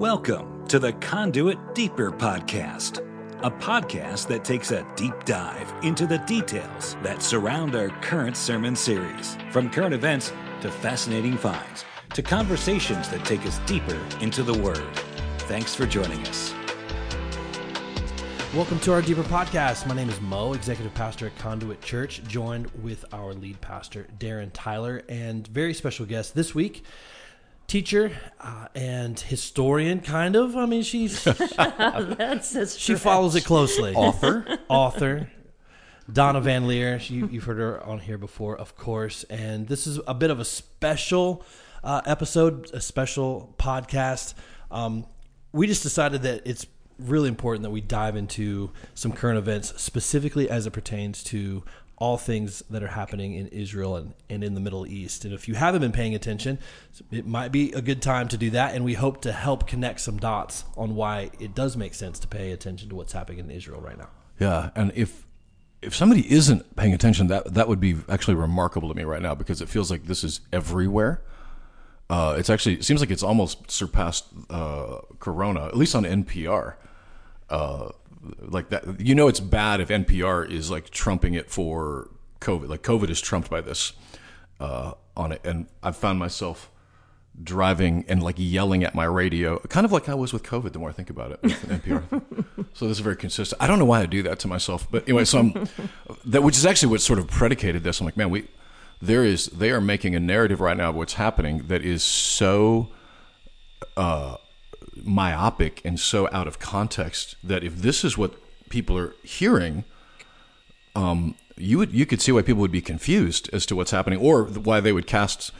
Welcome to the Conduit Deeper Podcast, a podcast that takes a deep dive into the details that surround our current sermon series, from current events to fascinating finds to conversations that take us deeper into the Word. Thanks for joining us. Welcome to our Deeper Podcast. My name is Mo, Executive Pastor at Conduit Church, joined with our lead pastor, Darren Tyler, and very special guest this week, teacher uh, and historian, kind of. I mean, she's That's a she stretch. follows it closely. author. Author. Donna VanLiere, she, you've heard her on here before, of course. And this is a bit of a special uh, episode, a special podcast. Um, we just decided that it's really important that we dive into some current events, specifically as it pertains to all things that are happening in Israel and, and in the Middle East. And if you haven't been paying attention, it might be a good time to do that. And we hope to help connect some dots on why it does make sense to pay attention to what's happening in Israel right now. Yeah, and if if somebody isn't paying attention, that that would be actually remarkable to me right now because it feels like this is everywhere. Uh, it's actually it seems like it's almost surpassed uh, Corona, at least on NPR. Uh, like that, you know, it's bad if NPR is like trumping it for COVID. Like COVID is trumped by this uh, on it, and I've found myself driving and like yelling at my radio, kind of like I was with COVID. The more I think about it, with NPR. so this is very consistent. I don't know why I do that to myself, but anyway, so I'm that, which is actually what sort of predicated this. I'm like, man, we there is they are making a narrative right now of what's happening that is so uh, myopic and so out of context that if this is what people are hearing, um, you would you could see why people would be confused as to what's happening, or why they would cast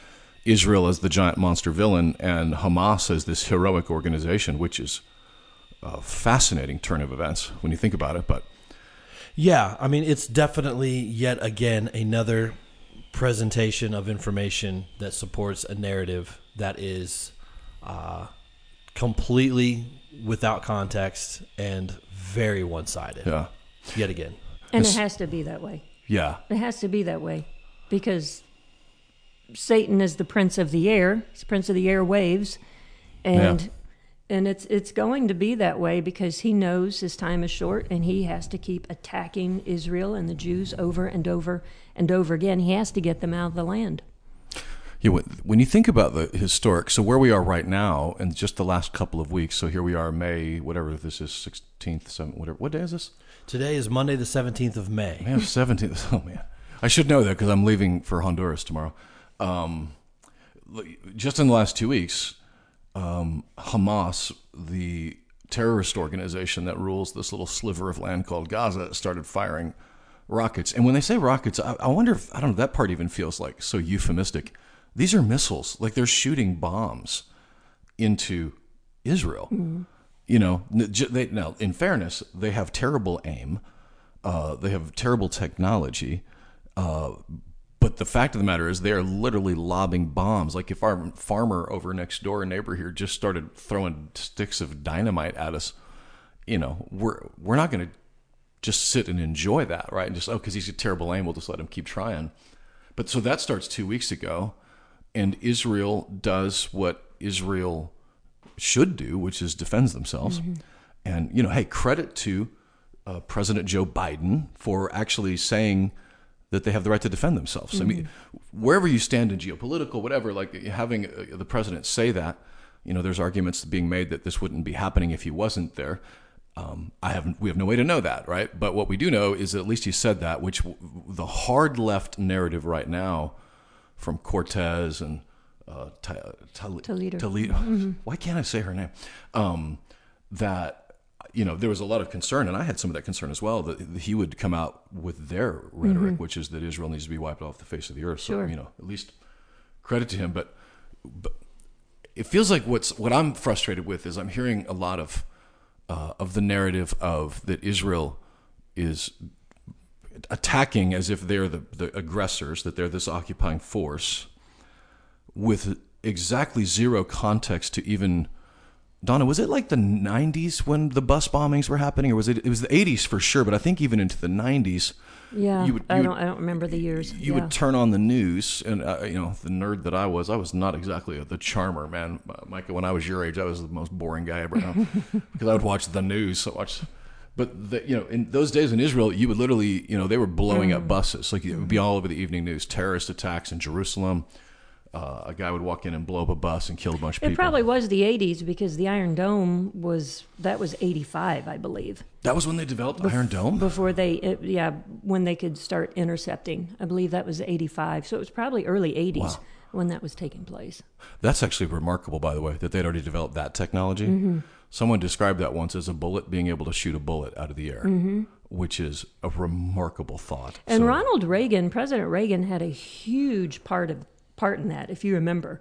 Israel as the giant monster villain and Hamas as this heroic organization, which is a fascinating turn of events when you think about it. But Yeah, I mean, it's definitely yet again another presentation of information that supports a narrative that is uh, completely without context and very one sided. yeah, Yet again. and it has to be that way. yeah, It has to be that way because Satan is the prince of the air. He's the prince of the air waves, and Yeah. and it's it's going to be that way because he knows his time is short, and he has to keep attacking Israel and the Jews over and over and over again. He has to get them out of the land. Yeah, when- you think about the historic, so where we are right now, and just the last couple of weeks. So here we are, May, whatever this is, sixteenth, seventh, whatever. What day is this? Today is Monday, the 17th of May. Man, seventeenth. Oh man, I should know that because I'm leaving for Honduras tomorrow. Um, just in the last two weeks, um, Hamas, the terrorist organization that rules this little sliver of land called Gaza, started firing rockets. And when they say rockets, I, I wonder if I don't know that part even feels like so euphemistic. These are missiles, like they're shooting bombs into Israel. You know, they, now in fairness, they have terrible aim. Uh, they have terrible technology. Uh, but the fact of the matter is, they are literally lobbing bombs. Like if our farmer over next door, neighbor here, just started throwing sticks of dynamite at us, you know, we're we're not going to just sit and enjoy that, right? And just oh, because he's a terrible aim, we'll just let him keep trying. But so that starts two weeks ago, and Israel does what Israel should do, which is defends themselves. And you know, hey, credit to uh, President Joe Biden for actually saying that they have the right to defend themselves. I mean, wherever you stand in geopolitical, whatever, like having uh, the president say that, you know, there's arguments being made that this wouldn't be happening if he wasn't there. Um, I have we have no way to know that, right? But what we do know is that at least he said that, which w- the hard left narrative right now from Cortez and uh, Toledo. Toledo. Why can't I say her name? Um, that you know there was a lot of concern, and I had some of that concern as well. That he would come out with their rhetoric, which is that Israel needs to be wiped off the face of the earth. So Sure. you know, at least credit to him. But, but it feels like what's what I'm frustrated with is I'm hearing a lot of uh, of the narrative of that Israel is attacking as if they're the, the aggressors, that they're this occupying force, with exactly zero context to even. Donna, was it like the '90s when the bus bombings were happening, or was it? It was the '80s for sure, but I think even into the '90s, Yeah, you would, I don't. would- I don't remember the years. you yeah. would turn on the news, and uh, you know the nerd that I was, I was not exactly the charmer, man. Uh, Micah, when I was your age, I was the most boring guy ever because I would watch the news. So watch, but the, you know, in those days in Israel, you would literally, you know, they were blowing Mm. up buses, like it would be all over the evening news, terrorist attacks in Jerusalem. Uh, a guy would walk in and blow up a bus and kill a bunch of It people. It probably was the '80s because the Iron Dome was that was '85, I believe. that was when they developed the Iron Dome. Before they, it, yeah, when they could start intercepting. I believe that was '85. So it was probably early '80s Wow. when that was taking place. That's actually remarkable, by the way, that they'd already developed that technology. Mm-hmm. Someone described that once as a bullet being able to shoot a bullet out of the air, which is a remarkable thought. Mm-hmm. And So- Ronald Reagan, President Reagan, had a huge part of part in that. If you remember,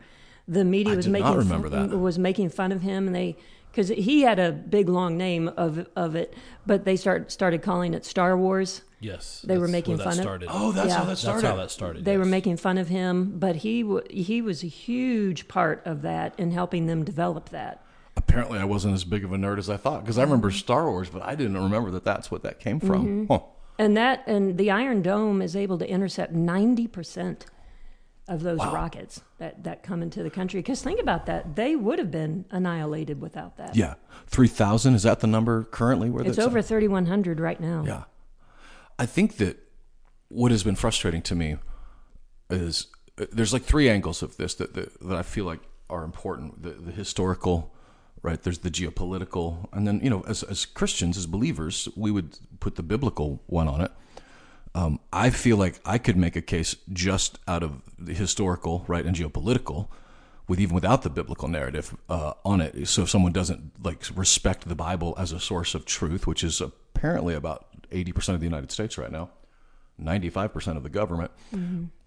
the media I was making remember fun, that. was making fun of him, and they because he had a big long name of of it, but they start started calling it Star Wars. Yes, They were making fun that of- started. Oh, that's Yeah. how that that's started. how that started. They were making fun of him, but he w- he was a huge part of that in helping them develop that. Apparently, I wasn't as big of a nerd as I thought because I remember Star Wars, but I didn't remember that that's what that came from. Mm-hmm. Huh. And that and the Iron Dome is able to intercept ninety percent of those rockets that, that come into the country. Because think about that, they would have been annihilated without that. Yeah, three thousand is that the number currently? Where It's over thirty one hundred right now. Yeah. I think that what has been frustrating to me is uh, there's like three angles of this that, that, that I feel like are important. The, the historical, right? There's the geopolitical. And then, you know, as, as Christians, as believers, we would put the biblical one on it. Um, I feel like I could make a case just out of the historical, right, and geopolitical, with even without the biblical narrative uh, on it. So if someone doesn't like respect the Bible as a source of truth, which is apparently about eighty percent of the United States right now, ninety-five percent of the government,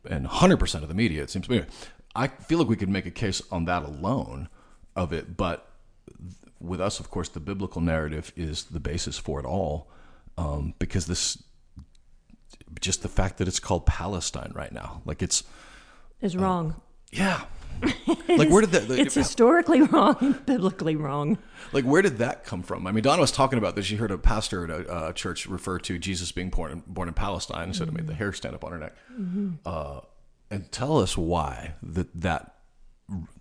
and hundred percent of the media, it seems to me. I feel like we could make a case on that alone of it, but with us, of course, the biblical narrative is the basis for it all, um, because this just the fact that it's called Palestine right now. Like it's Is wrong. yeah. like where did that It's historically wrong, biblically wrong. like where did that come from? I mean, Donna was talking about this. She heard a pastor at a uh, church refer to Jesus being born in, born in Palestine, and said it made the hair stand up on her neck. Uh, and tell us why that that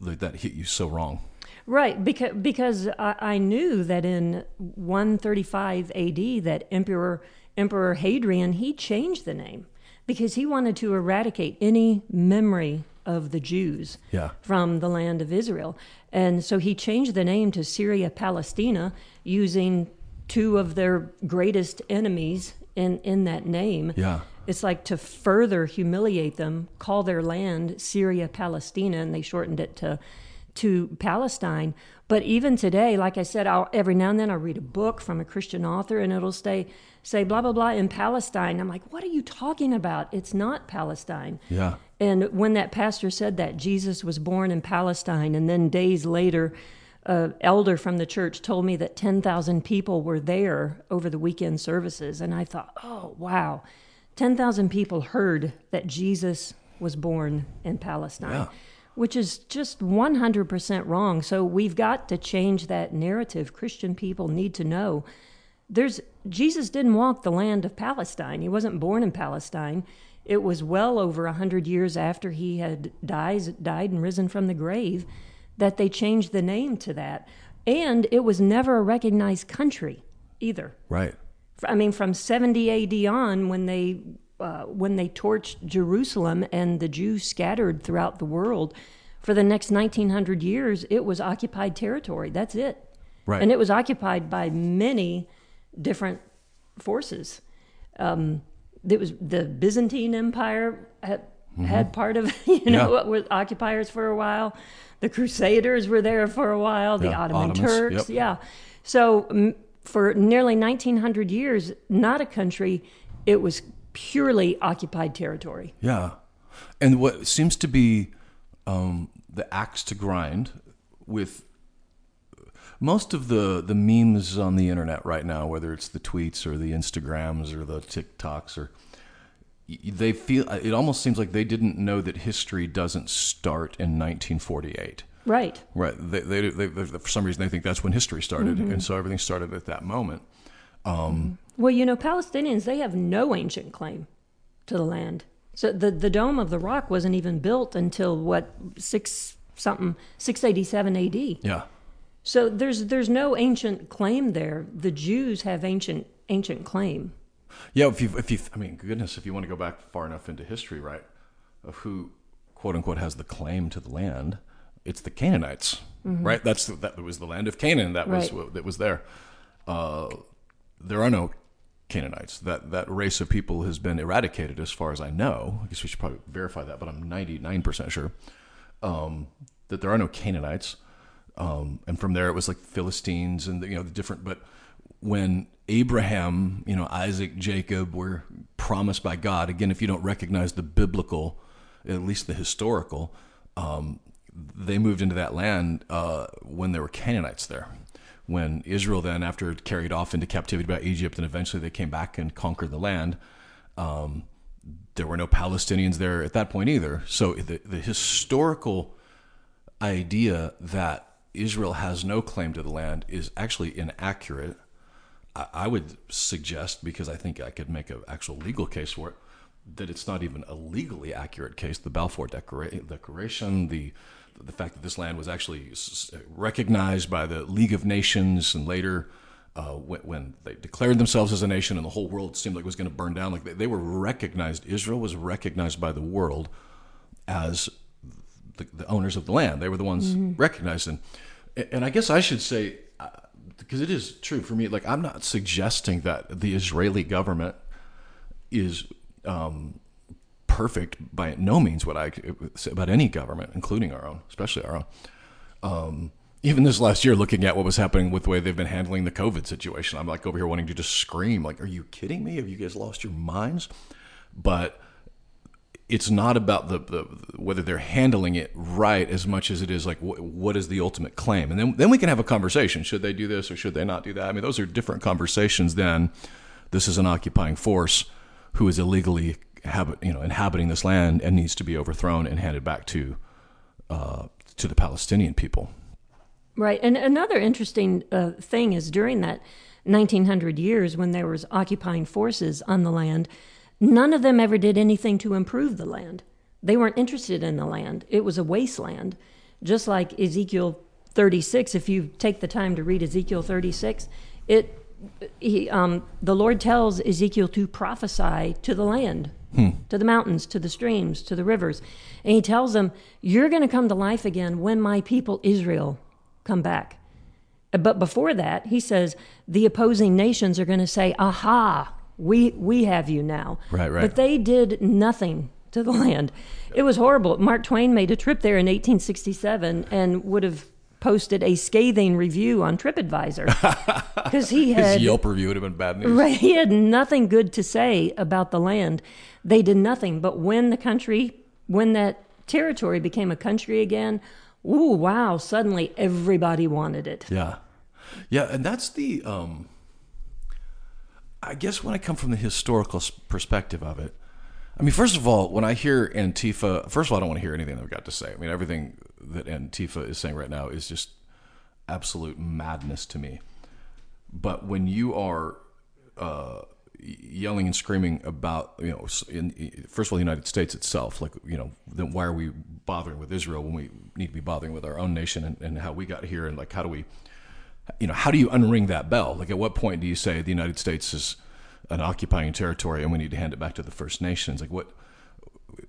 that hit you so wrong. Right, because because I, I knew that in 135 A.D. that Emperor Emperor Hadrian he changed the name because he wanted to eradicate any memory of the Jews Yeah. from the land of Israel, and so he changed the name to Syria Palestina using two of their greatest enemies in in that name. Yeah. It's like to further humiliate them, call their land Syria Palestina, and they shortened it to to Palestine. But even today, like I said, I'll, every now and then I'll read a book from a Christian author, and it'll say say blah blah blah in Palestine. I'm like, what are you talking about? It's not Palestine. Yeah. And when that pastor said that Jesus was born in Palestine, and then days later, an elder from the church told me that 10,000 people were there over the weekend services. And I thought, oh, wow. 10,000 people heard that Jesus was born in Palestine, Yeah. Which is just 100% wrong. So we've got to change that narrative. Christian people need to know there's Jesus didn't walk the land of Palestine. He wasn't born in Palestine. It was well over a hundred years after he had dies, died and risen from the grave that they changed the name to that. And it was never a recognized country either. Right. I mean, from 70 A.D. on, when they uh, when they torched Jerusalem and the Jews scattered throughout the world, for the next 1900 years, it was occupied territory. That's it. Right. And it was occupied by many different forces. Um, it was the Byzantine Empire had, had part of you know Mm-hmm. Yeah. was occupiers for a while. The Crusaders were there for a while. The Yeah, Ottoman Ottomans, Turks, yep. yeah. So mm, for nearly 1900 years, not a country, it was purely occupied territory. Yeah, and what seems to be um, the axe to grind with most of the the memes on the internet right now, whether it's the tweets or the Instagrams or the TikToks, or they feel uh, it almost seems like they didn't know that history doesn't start in 1948. Right. Right. They, they, they, they, for some reason, they think that's when history started, mm-hmm. and so everything started at that moment. Um, mm-hmm. Well, you know, Palestinians, they have no ancient claim to the land. So the the dome of the rock wasn't even built until what six something six eighty seven A.D. Yeah. So there's there's no ancient claim there. The Jews have ancient ancient claim. Yeah, if you if you I mean, goodness, if you want to go back far enough into history, right, of who quote unquote has the claim to the land, it's the Canaanites, right? That's the, that was the land of Canaan that was Mm-hmm. Right. that was there. Uh, there are no Canaanites. That that race of people has been eradicated, as far as I know. I guess we should probably verify that, but I'm 99 percent sure um, that there are no Canaanites. Um, and from there, it was like Philistines and the, you know the different. But when Abraham, you know Isaac, Jacob were promised by God, again, if you don't recognize the biblical, at least the historical, um, they moved into that land uh, when there were Canaanites there. When Israel then, after it carried off into captivity by Egypt, and eventually they came back and conquered the land, um, there were no Palestinians there at that point either. So the, the historical idea that Israel has no claim to the land is actually inaccurate. I, I would suggest, because I think I could make an actual legal case for it, that it's not even a legally accurate case. The Balfour Declara- Declaration, the the fact that this land was actually recognized by the League of Nations, and later uh, when, when they declared themselves as a nation, and the whole world seemed like it was going to burn down. Like they, they were recognized. Israel was recognized by the world as the, the owners of the land. They were the ones recognized. And, and I guess I should say, uh, because it is true for me, like I'm not suggesting that the Israeli government is um, perfect by no means what I say about any government, including our own, especially our own. Um, even this last year, looking at what was happening with the way they've been handling the COVID situation, I'm like over here wanting to just scream, like, "Are you kidding me? Have you guys lost your minds?" But it's not about the, the whether they're handling it right as much as it is like wh- what is the ultimate claim, and then then we can have a conversation. Should they do this or should they not do that? I mean, those are different conversations than this is an occupying force who is illegally habit you know inhabiting this land and needs to be overthrown and handed back to uh, to the Palestinian people. Right. And another interesting uh, thing is during that 1900 years when there was occupying forces on the land, none of them ever did anything to improve the land. They weren't interested in the land. It was a wasteland. Just like Ezekiel 36, if you take the time to read Ezekiel 36, it he, um, the Lord tells Ezekiel to prophesy to the land, Hmm. to the mountains, to the streams, to the rivers. And he tells them, You're going to come to life again when my people Israel come back. Uh, but before that, he says, The opposing nations are going to say, Aha, we, we have you now. Right, right. But they did nothing to the land. It was horrible. Mark Twain made a trip there in 1867 and would have posted a scathing review on TripAdvisor because he His had Yelp review would have been bad news. Right. He had nothing good to say about the land. They did nothing. But when the country, when that territory became a country again, ooh, wow, suddenly everybody wanted it. Yeah, yeah, and that's the. Um, I guess when I come from the historical perspective of it, I mean, first of all, when I hear Antifa, first of all, I don't want to hear anything they've got to say. I mean, everything that Antifa is saying right now is just absolute madness to me. But when you are uh, yelling and screaming about, you know, in, first of all, the United States itself, like, you know, then why are we bothering with Israel when we need to be bothering with our own nation and, and how we got here and like how do we, you know, how do you unring that bell? Like, at what point do you say the United States is an occupying territory and we need to hand it back to the First Nations? Like, what?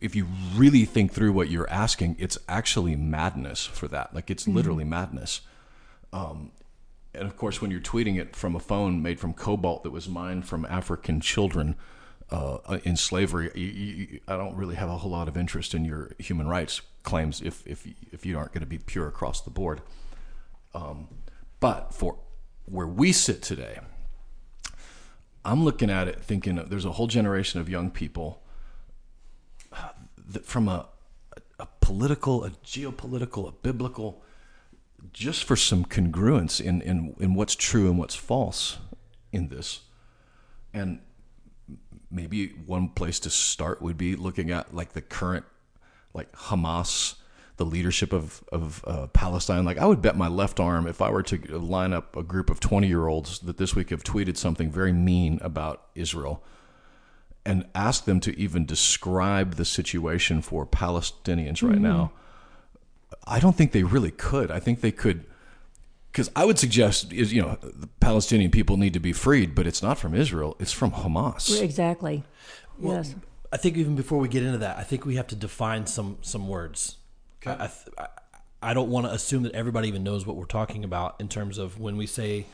If you really think through what you're asking, it's actually madness for that. Like, it's literally madness. Um, and of course, when you're tweeting it from a phone made from cobalt that was mined from African children uh, in slavery, you, you, I don't really have a whole lot of interest in your human rights claims if if if you aren't going to be pure across the board. Um, but for where we sit today, I'm looking at it thinking there's a whole generation of young people from a, a political, a geopolitical, a biblical, just for some congruence in, in, in what's true and what's false in this. And maybe one place to start would be looking at like the current, like Hamas, the leadership of, of uh, Palestine. Like I would bet my left arm if I were to line up a group of 20 year olds that this week have tweeted something very mean about Israel and ask them to even describe the situation for Palestinians right now, I don't think they really could. I think they could because I would suggest is you know the Palestinian people need to be freed, but it's not from Israel; it's from Hamas. Exactly. yes. I think even before we get into that, I think we have to define some some words. I, I, I- I don't want to assume that everybody even knows what we're talking about in terms of when we say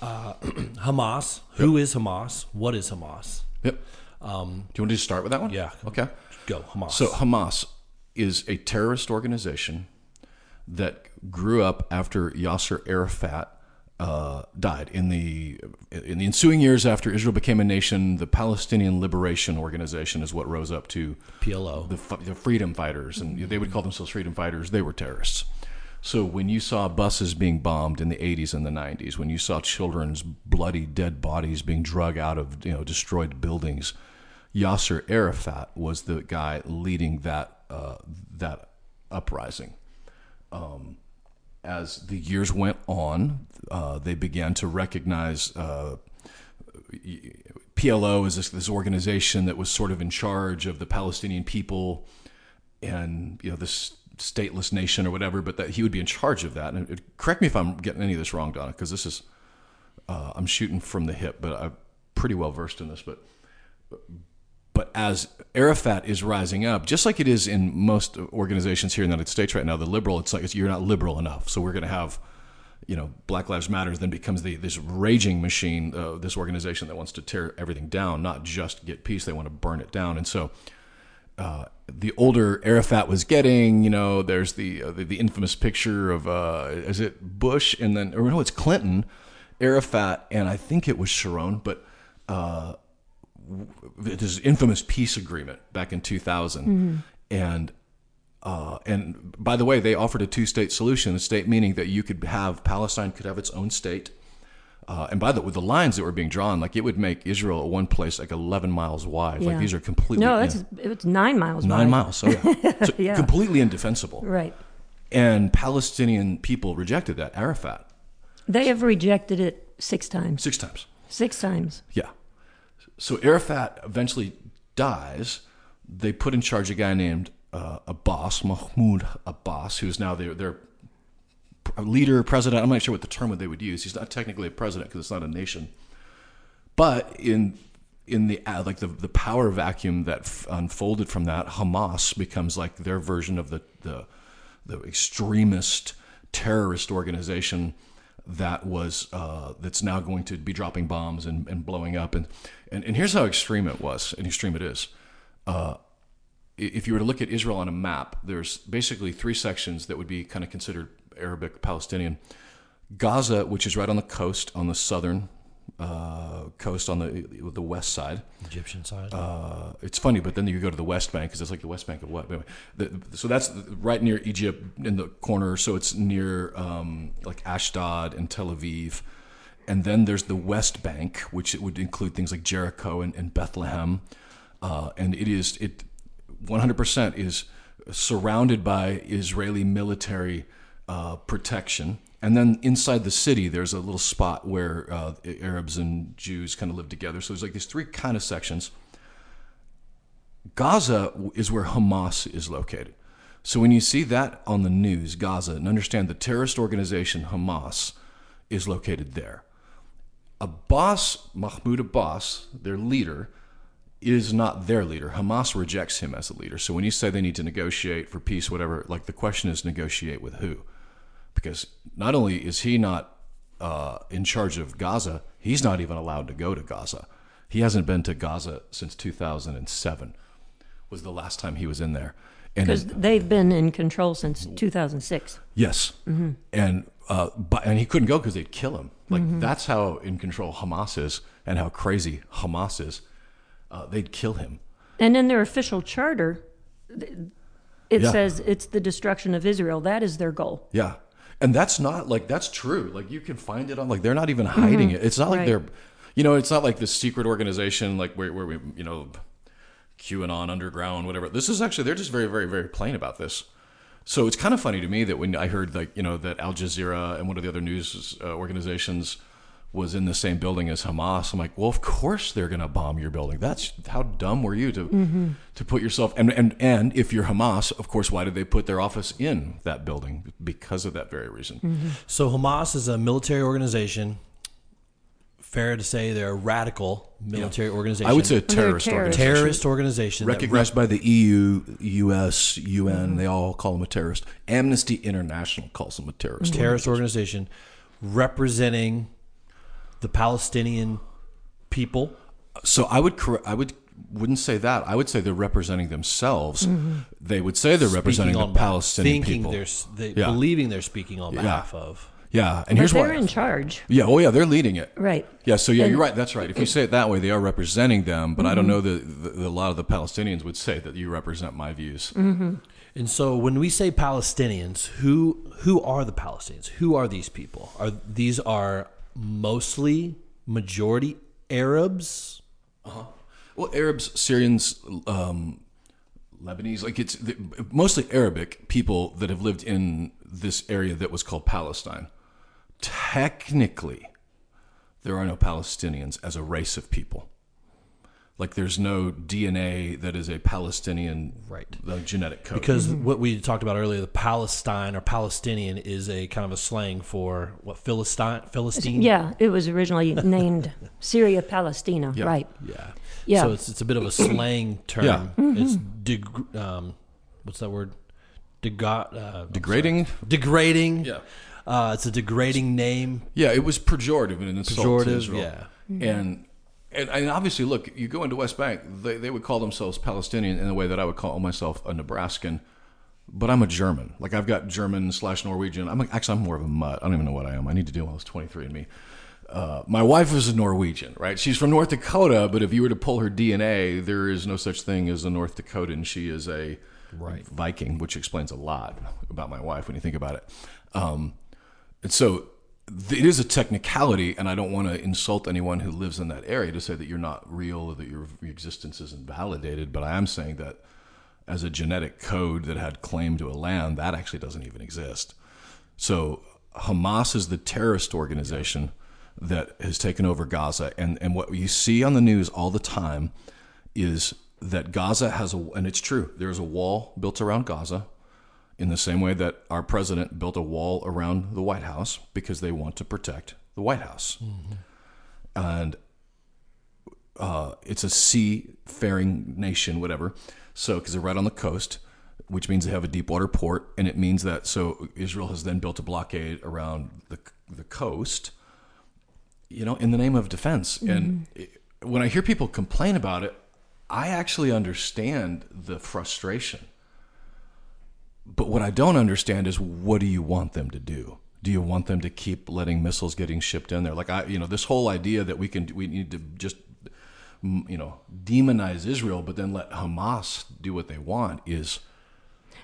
uh, Hamas. Who is Hamas? What is Hamas? Yep. Do you want to just start with that one? Yeah. Okay. Go Hamas. So Hamas is a terrorist organization that grew up after Yasser Arafat uh, died in the in the ensuing years after Israel became a nation. The Palestinian Liberation Organization is what rose up to PLO. the, the freedom fighters, and they would call themselves freedom fighters. They were terrorists. So when you saw buses being bombed in the 80s and the 90s, when you saw children's bloody dead bodies being drug out of you know destroyed buildings, Yasser Arafat was the guy leading that uh, that uprising. Um, as the years went on, uh, they began to recognize uh, PLO is this, this organization that was sort of in charge of the Palestinian people and you know this stateless nation or whatever, but that he would be in charge of that. And it, correct me if I'm getting any of this wrong, Donna, because this is uh, I'm shooting from the hip, but I'm pretty well versed in this. But but as Arafat is rising up, just like it is in most organizations here in the United States right now, the liberal, it's like it's, you're not liberal enough. So we're going to have, you know, Black Lives Matters then becomes the this raging machine, uh, this organization that wants to tear everything down, not just get peace, they want to burn it down. And so uh, the older Arafat was getting, you know, there's the uh, the, the infamous picture of uh, is it Bush and then or no, it's Clinton, Arafat, and I think it was Sharon, but uh, this infamous peace agreement back in 2000, and uh, and by the way, they offered a two-state solution. A state meaning that you could have Palestine could have its own state. Uh, and by the with the lines that were being drawn, like it would make Israel a one place like 11 miles wide. Like these are completely No, in- it's it's nine miles. nine wide. miles. So yeah, so Yeah. completely indefensible. Right. And Palestinian people rejected that. Arafat They have rejected it six times. six times. Six times. Yeah. So Arafat eventually dies. They put in charge a guy named uh, Abbas, Mahmoud Abbas, who's now their, their leader, president. I'm not sure what the term they would use. He's not technically a president because it's not a nation. But in in the uh, like the the power vacuum that f- unfolded from that, Hamas becomes like their version of the the the extremist terrorist organization that was uh, that's now going to be dropping bombs and, and blowing up and, and and here's how extreme it was and extreme it is. Uh, if you were to look at Israel on a map, there's basically three sections that would be kind of considered Arabic Palestinian. Gaza, which is right on the coast, on the southern uh, coast, on the the west side. Egyptian side. Uh, it's funny, but then you go to the West Bank because it's like the West Bank of what? Anyway, the, so that's right near Egypt in the corner. So it's near um, like Ashdod and Tel Aviv, and then there's the West Bank, which it would include things like Jericho and, and Bethlehem, uh, and it is it 100% is surrounded by Israeli military uh, protection. And then inside the city, there's a little spot where uh, Arabs and Jews kind of live together. So there's like these three kind of sections. Gaza is where Hamas is located. So when you see that on the news, Gaza, and understand the terrorist organization Hamas is located there. Abbas, Mahmoud Abbas, their leader, is not their leader. Hamas rejects him as a leader. So when you say they need to negotiate for peace, whatever, like the question is negotiate with who? Because not only is he not uh, in charge of Gaza, he's not even allowed to go to Gaza. He hasn't been to Gaza since 2007 was the last time he was in there. And Because they've been in control since 2006. Yes, and uh, but and he couldn't go because they'd kill him. Like Mm-hmm. that's how in control Hamas is, and how crazy Hamas is. Uh, they'd kill him. And in their official charter, it Yeah. says it's the destruction of Israel. That is their goal. Yeah, and that's not like that's true. Like you can find it on like they're not even hiding it. It's not like Right. they're, you know, it's not like this secret organization like where where we you know, QAnon underground whatever. This is actually they're just very very very plain about this. So it's kind of funny to me that when I heard like you know that Al Jazeera and one of the other news uh, organizations was in the same building as Hamas. I'm like, well, of course they're going to bomb your building. That's how dumb were you to to put yourself and and and if you're Hamas, of course, why did they put their office in that building? Because of that very reason. So Hamas is a military organization. Fair to say they're a radical military organization. I would say a They're terrorist terrorists. organization. terrorist organization that recognized by the EU, US, UN. Mm-hmm. They all call them a terrorist. Amnesty International calls them a terrorist. terrorist organization representing the Palestinian people. So I would correct. I would wouldn't say that. I would say they're representing themselves. Mm-hmm. They would say they're representing the on- Palestinian thinking people. They're, they, Yeah. believing they're speaking on behalf of. Yeah, and But here's they're why. in charge. Yeah, oh yeah, they're leading it. Right. Yeah, so yeah, And- you're right. That's right. If you say it that way, they are representing them. But I don't mm-hmm. know that, that a lot of the Palestinians would say that you represent my views. Mm-hmm. And so when we say Palestinians, who who are the Palestinians? Who are these people? Are these are mostly majority Arabs? Uh-huh. Well, Arabs, Syrians, um, Lebanese, like it's the, mostly Arabic people that have lived in this area that was called Palestine. Technically, there are no Palestinians as a race of people. Like there's no DNA that is a Palestinian Right. uh, genetic code. Because what we talked about earlier, the Palestine or Palestinian is a kind of a slang for what Philistine Philistine. Yeah, it was originally named Syria Palestina. Yeah. Right. yeah, Yeah. So it's it's a bit of a slang term. Yeah. It's deg- um, what's that word? Dega- uh, Degrading. degrading. Yeah. Uh, it's a degrading name. Yeah, it was pejorative and an insult to Pejorative, Israel. yeah. And, and and obviously, look, you go into West Bank, they, they would call themselves Palestinian in the way that I would call myself a Nebraskan. But I'm a German. Like I've got German slash Norwegian. I'm actually I'm more of a mutt. I don't even know what I am. I need to do all this 23andMe. Uh, my wife is a Norwegian, right? She's from North Dakota, but if you were to pull her DNA, there is no such thing as a North Dakotan. She is a Right. Viking, which explains a lot about my wife when you think about it. Um, and so it is a technicality, and I don't want to insult anyone who lives in that area to say that you're not real or that your, existence isn't validated. But I am saying that as a genetic code that had claim to a land, that actually doesn't even exist. So Hamas is the terrorist organization that has taken over Gaza, and and what you see on the news all the time is that Gaza has a, and it's true, there is a wall built around Gaza, in the same way that our president built a wall around the White House because they want to protect the White House, and uh, it's a seafaring nation, whatever. So, because they're right on the coast, which means they have a deep water port, and it means that so Israel has then built a blockade around the the coast, you know, in the name of defense. And it, when I hear people complain about it, I actually understand the frustration. But what I don't understand is what do you want them to do? Do you want them to keep letting missiles getting shipped in there? Like I, you know, this whole idea that we can we need to just you know demonize Israel, but then let Hamas do what they want is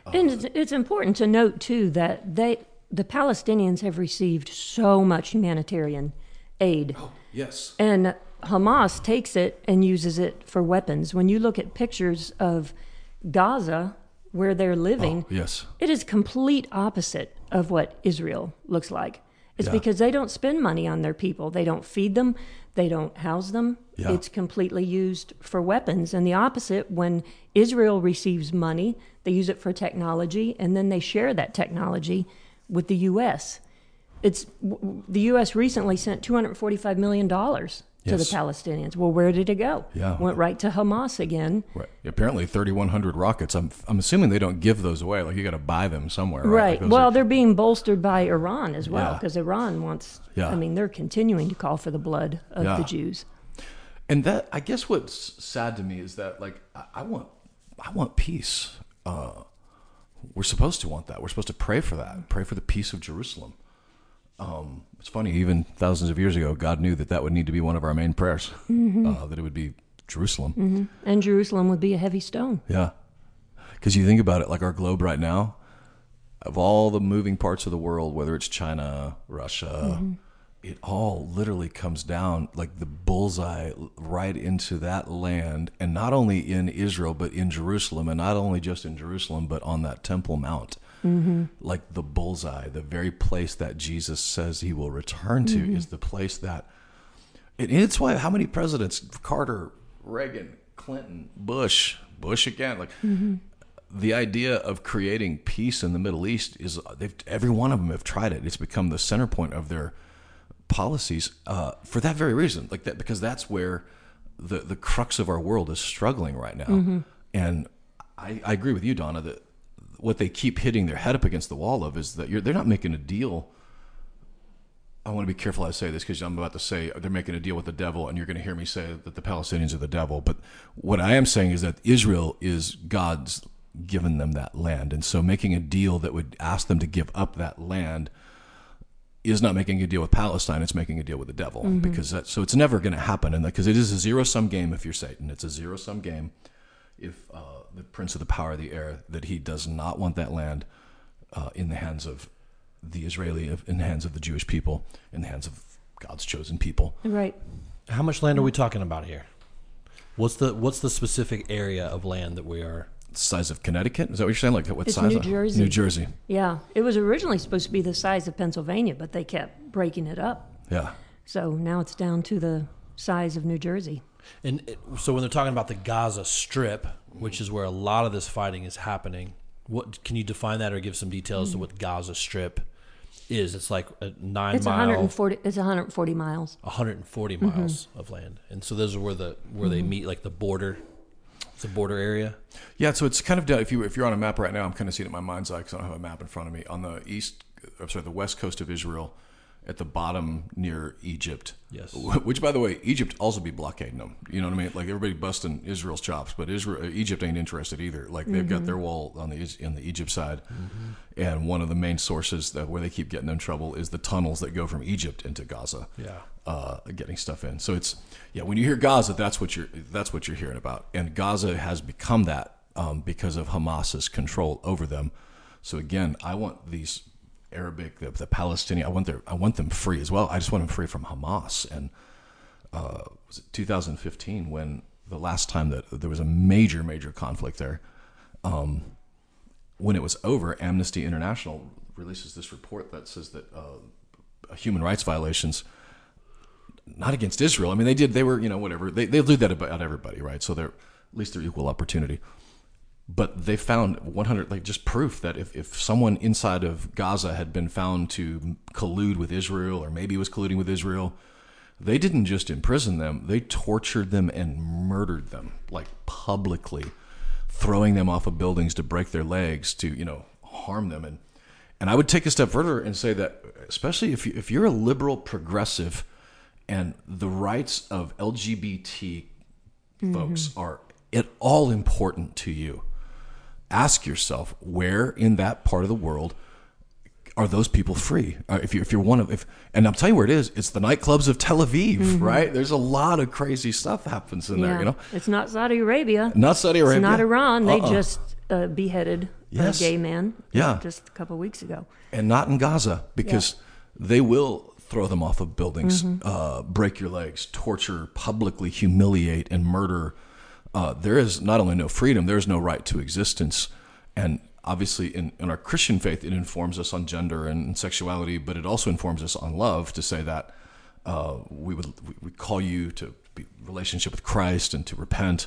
uh, And it's, it's important to note too that they the Palestinians have received so much humanitarian aid. Oh, yes, And Hamas takes it and uses it for weapons. When you look at pictures of Gaza, where they're living, oh, yes, it is complete opposite of what Israel looks like. It's Yeah. because they don't spend money on their people. They don't feed them. They don't house them. Yeah. It's completely used for weapons. And the opposite, when Israel receives money, they use it for technology, and then they share that technology with the U.S. It's w- the U.S. recently sent 245 million dollars to Yes. the Palestinians. Well, where did it go? Yeah. went right to Hamas again. right. Apparently, thirty one hundred rockets. I'm I'm assuming they don't give those away. Like you got to buy them somewhere, right? Right. Like well, are- they're being bolstered by Iran as well Yeah. because Iran wants. Yeah. I mean, they're continuing to call for the blood of Yeah. the Jews. And that I guess what's sad to me is that like I, I want I want peace. Uh, we're supposed to want that. We're supposed to pray for that. Pray for the peace of Jerusalem. Um, it's funny, even thousands of years ago, God knew that that would need to be one of our main prayers. Uh, that it would be Jerusalem. And Jerusalem would be a heavy stone. Yeah, because you think about it, like our globe right now, of all the moving parts of the world, whether it's China, Russia, it all literally comes down like the bullseye right into that land, and not only in Israel but in Jerusalem, and not only just in Jerusalem but on that Temple Mount. Mm-hmm. Like the bullseye, the very place that Jesus says he will return to mm-hmm. is the place that And it's why how many presidents Carter, Reagan, Clinton, Bush, Bush again, like mm-hmm. the idea of creating peace in the Middle East is they've every one of them have tried it. It's become the center point of their policies uh, for that very reason, like that because that's where the the crux of our world is struggling right now. And I, I agree with you, Donna, that what they keep hitting their head up against the wall of is that you're, they're not making a deal. I want to be careful I say this because I'm about to say they're making a deal with the devil, and you're going to hear me say that the Palestinians are the devil. But what I am saying is that Israel is God's given them that land, and so making a deal that would ask them to give up that land is not making a deal with Palestine; it's making a deal with the devil because that. So it's never going to happen, and because it is a zero sum game. If you're Satan, it's a zero sum game. If uh, the prince of the power of the air that he does not want that land uh, in the hands of the Israeli, in the hands of the Jewish people, in the hands of God's chosen people. Right. How much land are we talking about here? What's the what's the specific area of land that we are? size of Connecticut? Is that what you're saying? Like what It's size? New of- Jersey. New Jersey. Yeah. It was originally supposed to be the size of Pennsylvania, but they kept breaking it up. Yeah. So now it's down to the size of New Jersey. And it, so when they're talking about the Gaza Strip, which is where a lot of this fighting is happening, what can you define that or give some details to what Gaza Strip is? It's like a nine It's mile, 140. It's 140 miles. 140 Mm-hmm. miles of land, and so those are where the where they meet, like the border. It's a border area. Yeah, so it's kind of down- if you if you're on a map right now, I'm kind of seeing it in my mind's eye because I don't have a map in front of me. On the east, I'm sorry, the west coast of Israel, at the bottom near Egypt. Yes. Which, by the way, Egypt also be blockading them. You know what I mean? Like everybody busting Israel's chops, but Israel, Egypt ain't interested either. Like they've got their wall on the Is- on the Egypt side, and one of the main sources that where they keep getting in trouble is the tunnels that go from Egypt into Gaza. Yeah. uh, getting stuff in. So it's yeah. When you hear Gaza, that's what you're that's what you're hearing about. And Gaza has become that um, because of Hamas's control over them. So again, I want these Arabic, the, the Palestinian. I want their I want them free as well. I just want them free from Hamas. And uh, was it 2015 when the last time that there was a major major conflict there? Um, when it was over, Amnesty International releases this report that says that uh, human rights violations not against Israel. I mean, they did. They were, you know, whatever. They they do that about everybody, right? So they're at least they're equal opportunity. But they found 100, like just proof that if, if someone inside of Gaza had been found to collude with Israel or maybe was colluding with Israel, they didn't just imprison them, they tortured them and murdered them, like publicly, throwing them off of buildings to break their legs, to, you know, harm them. And, and I would take a step further and say that, especially if, you, if you're a liberal progressive and the rights of LGBT mm-hmm. folks are at all important to you, ask yourself where in that part of the world are those people free? Uh, if you're, if you're one of if and I'm telling you where it is, it's the nightclubs of Tel Aviv, right? There's a lot of crazy stuff happens in there, you know. It's not Saudi Arabia. Not Saudi Arabia. It's not Iran. They Uh-uh. just uh, beheaded Yes. a gay man. Yeah. Just a couple weeks ago. and not in Gaza because they will throw them off of buildings, Mm-hmm. uh, break your legs, torture, publicly humiliate, and murder. Uh, there is not only no freedom, there is no right to existence. And obviously, in, in our Christian faith, it informs us on gender and sexuality, but it also informs us on love to say that uh, we would we call you to be relationship with Christ and to repent,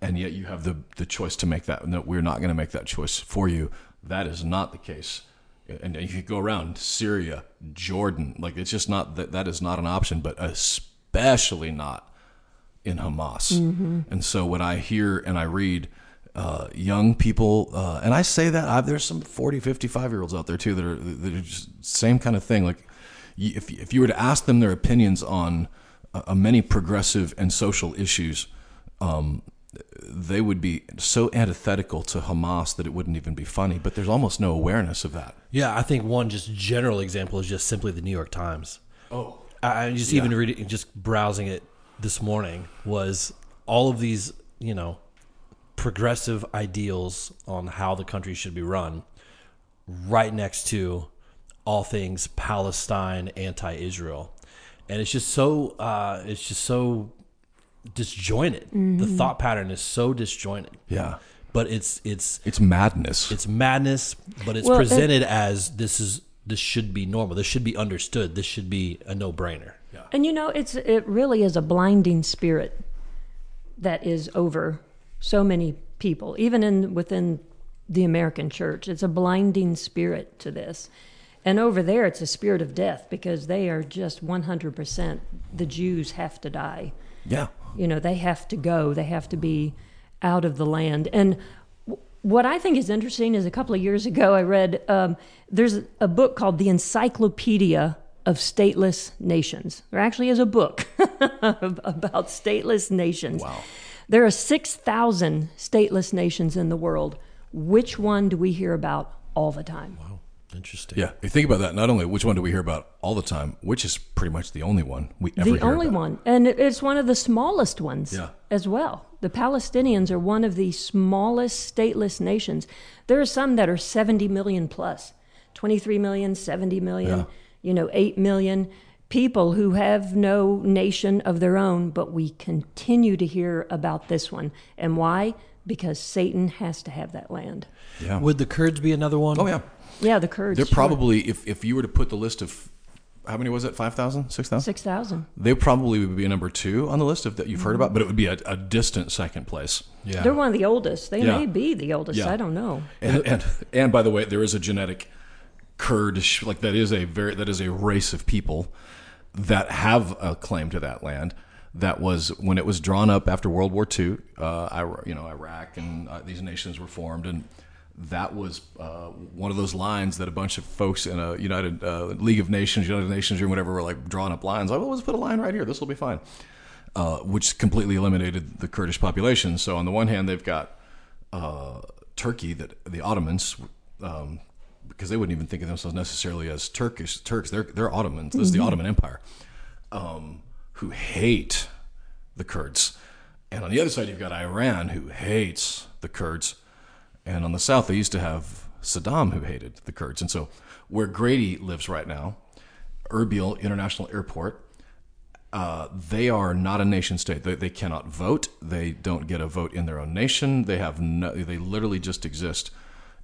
and yet you have the the choice to make that. No, we're not going to make that choice for you. That is not the case. And you could go around Syria, Jordan, like it's just not that that is not an option, but especially not in Hamas. And so when I hear and I read uh, young people, uh, and I say that i there's some 40, 55 year olds out there too that are, that are just same kind of thing. Like if, if you were to ask them their opinions on uh, many progressive and social issues, um, they would be so antithetical to Hamas that it wouldn't even be funny. But there's almost no awareness of that. Yeah, I think one just general example is just simply the New York Times. Oh, I I just even reading, just browsing it this morning was all of these, you know, progressive ideals on how the country should be run, right next to all things Palestine, anti-Israel, and it's just so, uh, it's just so disjointed. The thought pattern is so disjointed. yeah. But it's it's It's madness. it's madness, but it's Well, it- presented as this is this should be normal. This should be understood. This should be a no brainer. And you know, it's it really is a blinding spirit that is over so many people, even in within the American church. It's a blinding spirit to this. And over there, it's a spirit of death because they are just 100%. The Jews have to die. Yeah. You know, they have to go, they have to be out of the land. And what I think is interesting is a couple of years ago, I read um, there's a book called The Encyclopedia of Stateless Nations. There actually is a book about stateless nations. Wow. There are 6,000 stateless nations in the world. Which one do we hear about all the time? Wow. Interesting. Yeah. If you think about that, not only which one do we hear about all the time, which is pretty much the only one we ever the hear only about. one and it's one of the smallest ones Yeah. as well the palestinians are one of the smallest stateless nations there are some that are 70 million plus 23 million 70 million Yeah. You know 8 million people who have no nation of their own but we continue to hear about this one and why because satan has to have that land Yeah. Would the Kurds be another one? oh yeah. yeah the kurds They're sure. probably if if you were to put the list of how many was it? 5,000? 6,000? 6000 They probably would be number 2 on the list of that you've heard about, but it would be a, a distant second place. Yeah. they're one of the oldest they Yeah. may be the oldest Yeah. i don't know And, and and by the way, there is a genetic Kurdish like that is a very that is a race of people that have a claim to that land. That was when it was drawn up after World War II. Uh, Ira- you know, Iraq and uh, these nations were formed, and that was uh, one of those lines that a bunch of folks in a United uh, League of Nations, United Nations, or whatever, were like drawing up lines. Like, well, let's put a line right here. This will be fine. Uh, which completely eliminated the Kurdish population. So on the one hand, they've got uh, Turkey that the Ottomans, um, because they wouldn't even think of themselves necessarily as Turkish Turks. They're they're Ottomans. This is the Ottoman Empire, um, who hate the Kurds. And on the other side, you've got Iran, who hates the Kurds. And on the south, they used to have Saddam, who hated the Kurds. And so, where Grady lives right now, Erbil International Airport, uh, they are not a nation state. They, they cannot vote. They don't get a vote in their own nation. They have no. They literally just exist.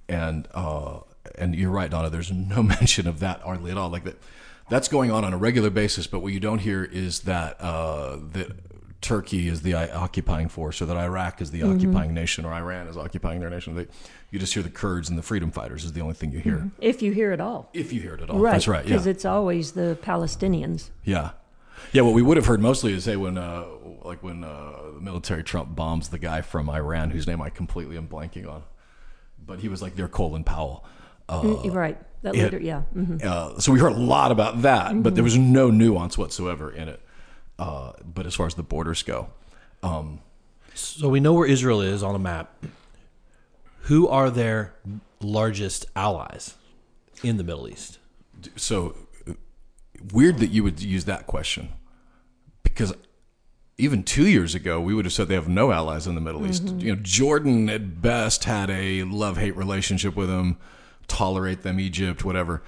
And uh, and you're right, Donna. There's no mention of that hardly at all. Like that, that's going on on a regular basis. But what you don't hear is that uh, that Turkey is the occupying force, or that Iraq is the occupying nation, or Iran is occupying their nation. They, you just hear the Kurds and the freedom fighters is the only thing you hear, if you hear it all if you hear it at all. Right. That's right. Yeah. Because it's always the Palestinians. Yeah, yeah. What we would have heard mostly is say when, uh, like when uh, the military Trump bombs the guy from Iran, whose name I completely am blanking on, but he was like their Colin Powell. Uh, Mm, right. That it- leader, yeah. hmm uh, so we heard a lot about that, but Mm-hmm. there was no nuance whatsoever in it. Uh, but as far as the borders go, um, So we know where Israel is on a map. Who are their largest allies in the Middle East? so uh, weird that you would use that question because even two years ago we would have said they have no allies in the middle east you know jordan at best had a love-hate relationship with them tolerate them egypt whatever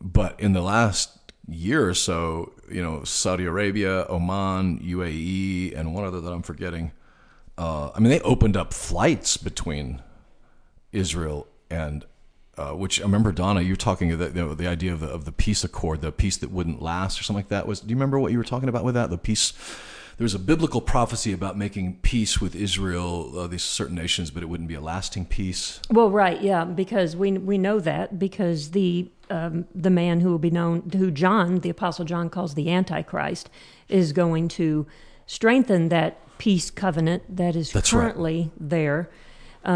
but in the last year or so you know saudi arabia oman uae and one other that i'm forgetting uh, i mean they opened up flights between Israel and uh, which I remember Donna, you were talking the, the, the idea of the, of the peace accord, the peace that wouldn't last, or something like that. Was do you remember what you were talking about with that? The peace. There's a biblical prophecy about making peace with Israel, uh, these certain nations, but it wouldn't be a lasting peace. Well, right, yeah, because we we know that because the um, the man who will be known, who John, the Apostle John, calls the Antichrist, is going to strengthen that peace covenant that is That's right. currently there.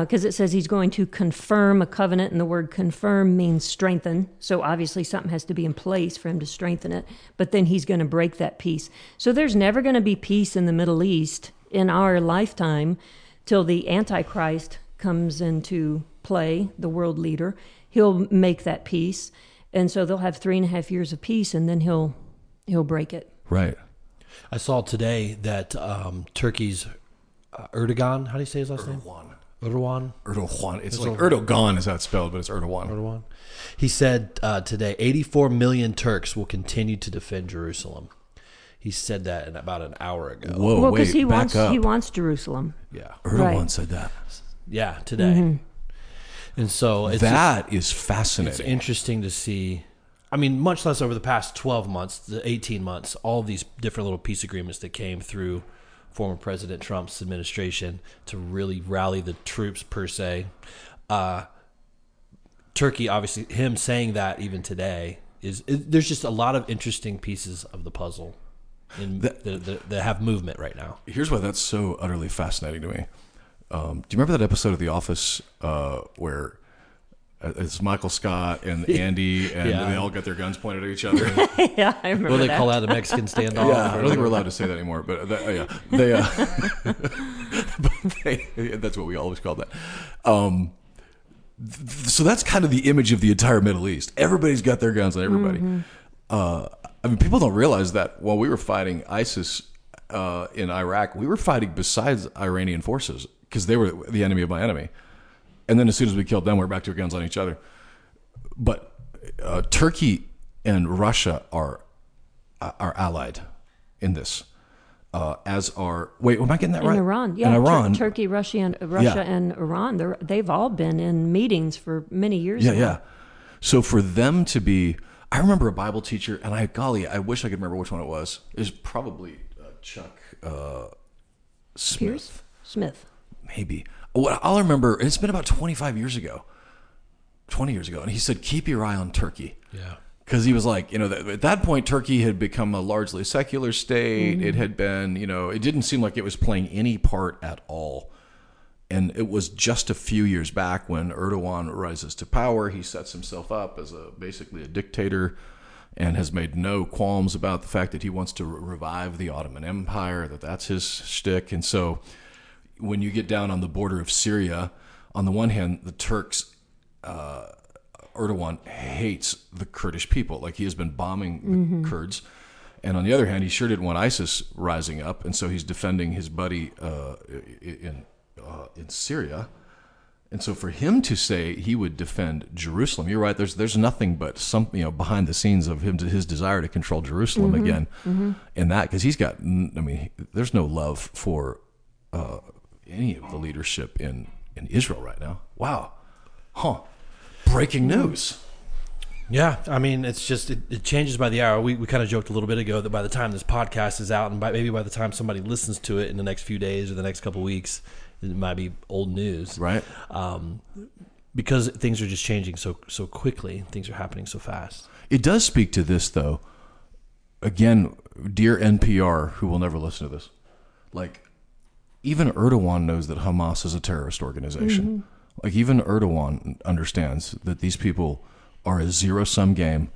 Because it says he's going to confirm a covenant, and the word confirm means strengthen. So obviously, something has to be in place for him to strengthen it. But then he's going to break that peace. So there's never going to be peace in the Middle East in our lifetime till the Antichrist comes into play, the world leader. He'll make that peace, and so they'll have three and a half years of peace, and then he'll he'll break it. Right. I saw today that um, Turkey's uh, Erdogan, how do you say his last name? Erdogan. Erdogan. Erdogan. It's like Erdogan is how it's spelled, but it's Erdogan. Erdogan. He said uh, today 84 million Turks will continue to defend Jerusalem. He said that in about an hour ago. Whoa, well, wait, because he back wants up. he wants Jerusalem. Yeah. Erdogan Right. said that. Yeah, today. And so it's that is it's fascinating. interesting to see I mean, much less over the past 12 months, the 18 months, all these different little peace agreements that came through former President Trump's administration to really rally the troops, per se. Uh, Turkey, obviously, him saying that even today is, is there's just a lot of interesting pieces of the puzzle in that, that, that have movement right now. Here's why that's so utterly fascinating to me. Um, do you remember that episode of The Office uh, where it's Michael Scott and Andy, and Yeah. they all got their guns pointed at each other? yeah, I remember What do they that. call that? The Mexican standoff? Yeah, I don't think we're allowed to say that anymore. But that, yeah, they, uh, but they, that's what we always called that. Um, th- so that's kind of the image of the entire Middle East. Everybody's got their guns on everybody. Uh, I mean, people don't realize that while we were fighting ISIS uh, in Iraq, we were fighting besides Iranian forces because they were the enemy of my enemy. And then as soon as we killed them, we're back to our guns on each other. But uh, Turkey and Russia are are allied in this. Uh, as are wait, am I getting that right? in? Iran, yeah, in Tur- Iran, Turkey, Russia, and Russia Yeah. and Iran. They're, they've all been in meetings for many years. Yeah, now. yeah. So for them to be, I remember a Bible teacher, and I golly, I wish I could remember which one it was. Was probably uh, Chuck uh, Smith, Pierce Smith. maybe. What I'll remember, it's been about twenty five years ago, twenty years ago, and he said, "Keep your eye on Turkey." Yeah. because he was like, you know, that, at that point, Turkey had become a largely secular state. Mm-hmm. It had been, you know, it didn't seem like it was playing any part at all. And it was just a few years back when Erdogan rises to power. He sets himself up as a basically a dictator, and has made no qualms about the fact that he wants to re- revive the Ottoman Empire. That that's his shtick. And so, when you get down on the border of Syria, on the one hand, the Turks Erdogan hates the Kurdish people. Like he has been bombing the Kurds. And on the other hand, he sure didn't want ISIS rising up, and so he's defending his buddy uh, in uh, in Syria. And so for him to say he would defend Jerusalem, you're right. There's there's nothing but some you know behind the scenes of him his desire to control Jerusalem again, in that because he's got I mean there's no love for uh, any of the leadership in in Israel right now. Wow, huh? Breaking news. Yeah, I mean, it's just it, it changes by the hour. We, we kind of joked a little bit ago that by the time this podcast is out, and by, maybe by the time somebody listens to it in the next few days or the next couple weeks, it might be old news, Right. Um, because things are just changing so so quickly. Things are happening so fast. It does speak to this, though. Again, dear NPR, who will never listen to this, like even Erdogan knows that Hamas is a terrorist organization. Like even Erdogan understands that these people are a zero sum game.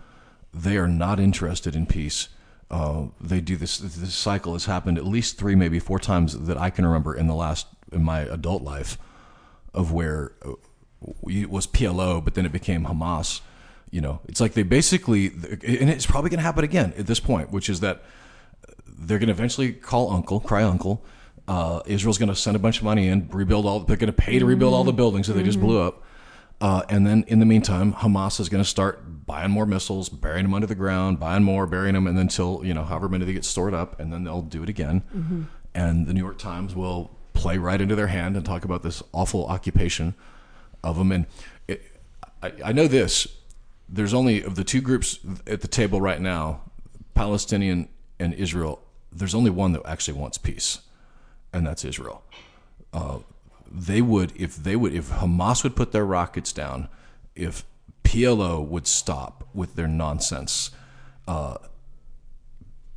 They are not interested in peace. Uh, they do this. This cycle has happened at least three, maybe four times that I can remember in the last in my adult life, of where uh, it was PLO, but then it became Hamas. You know, it's like they basically, and it's probably going to happen again at this point, which is that they're going to eventually call uncle, cry uncle. Uh, Israel's going to send a bunch of money in, rebuild all. They're going to pay to rebuild all the buildings that they just blew up. Uh, and then in the meantime, Hamas is going to start buying more missiles, burying them under the ground, buying more, burying them, and then until you know however many they get stored up, and then they'll do it again. And the New York Times will play right into their hand and talk about this awful occupation of them. And it, I, I know this: there's only of the two groups at the table right now, Palestinian and Israel. There's only one that actually wants peace, and that's Israel Uh, they would if they would if Hamas would put their rockets down, if PLO would stop with their nonsense, uh,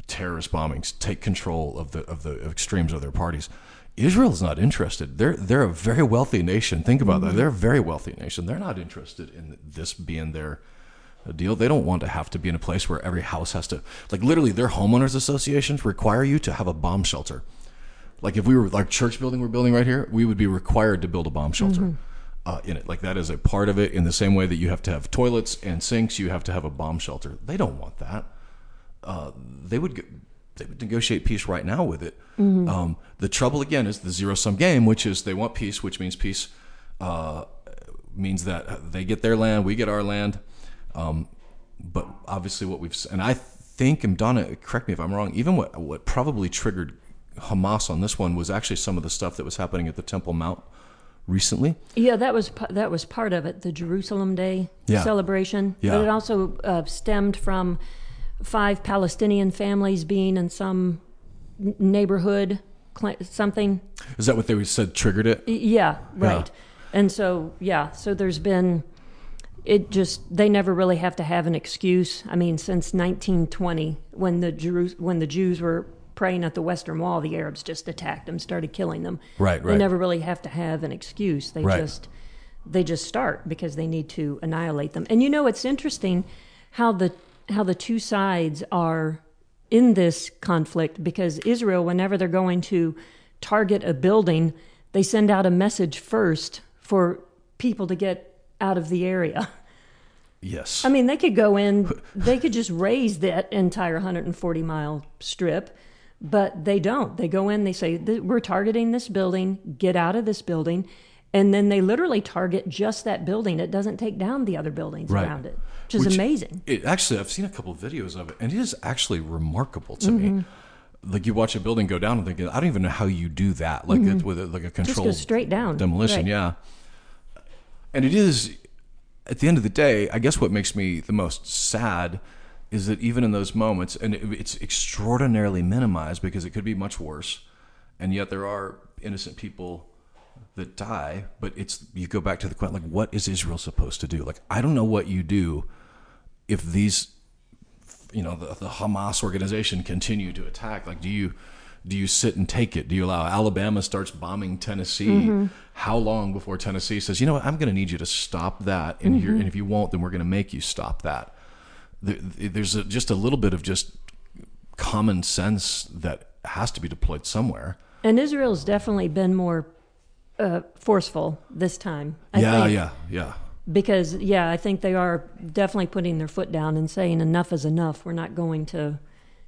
terrorist bombings, take control of the of the extremes of their parties. Israel's not interested. They're they're a very wealthy nation. Think about that. They're a very wealthy nation. They're not interested in this being their deal. They don't want to have to be in a place where every house has to like literally their homeowners associations require you to have a bomb shelter. Like if we were like church building we're building right here, we would be required to build a bomb shelter uh, in it. Like that is a part of it. In the same way that you have to have toilets and sinks, you have to have a bomb shelter. They don't want that. Uh, they would they would negotiate peace right now with it. Um, the trouble again is the zero sum game, which is they want peace, which means peace uh, means that they get their land, we get our land. Um, but obviously, what we've and I think, and Donna, correct me if I'm wrong. Even what what probably triggered Hamas on this one was actually some of the stuff that was happening at the Temple Mount recently. Yeah, that was that was part of it, the Jerusalem Day Yeah. celebration. Yeah. But it also uh, stemmed from five Palestinian families being in some neighborhood, something. Is that what they said triggered it? Yeah, right. And so, yeah, so there's been, it just, they never really have to have an excuse. I mean, since 1920, when the, Jeru- when the Jews were praying at the Western Wall, the Arabs just attacked them, started killing them. Right, right. They never really have to have an excuse. They Right. just, they just start because they need to annihilate them. And you know, it's interesting how the, how the two sides are in this conflict because Israel, whenever they're going to target a building, they send out a message first for people to get out of the area. Yes. I mean, they could go in, they could just raze that entire 140 mile strip, but they don't. They go in, they say, We're targeting this building, get out of this building. And then they literally target just that building. It doesn't take down the other buildings Right. around it, which is Which- amazing. It actually, I've seen a couple of videos of it, and it is actually remarkable to me. Mm-hmm. Like you watch a building go down and thinking, I don't even know how you do that. Like it, with a, like a Mm-hmm. Just controlled straight down. demolition. Right. Yeah. And it is, at the end of the day, I guess what makes me the most sad is that even in those moments, and it's extraordinarily minimized because it could be much worse, and yet there are innocent people that die. But it's you go back to the question, like, what is Israel supposed to do? Like, I don't know what you do if these you know the, the Hamas organization continue to attack. Like do you do you sit and take it? Do you allow Alabama starts bombing Tennessee. Mm-hmm. How long before Tennessee says you know what? I'm going to need you to stop that and here mm-hmm. and if you won't then we're going to make you stop that there's a, just a little bit of just common sense that has to be deployed somewhere. And Israel's definitely been more uh, forceful this time. I yeah think. yeah yeah. Because yeah i think they are definitely putting their foot down and saying enough is enough. We're not going to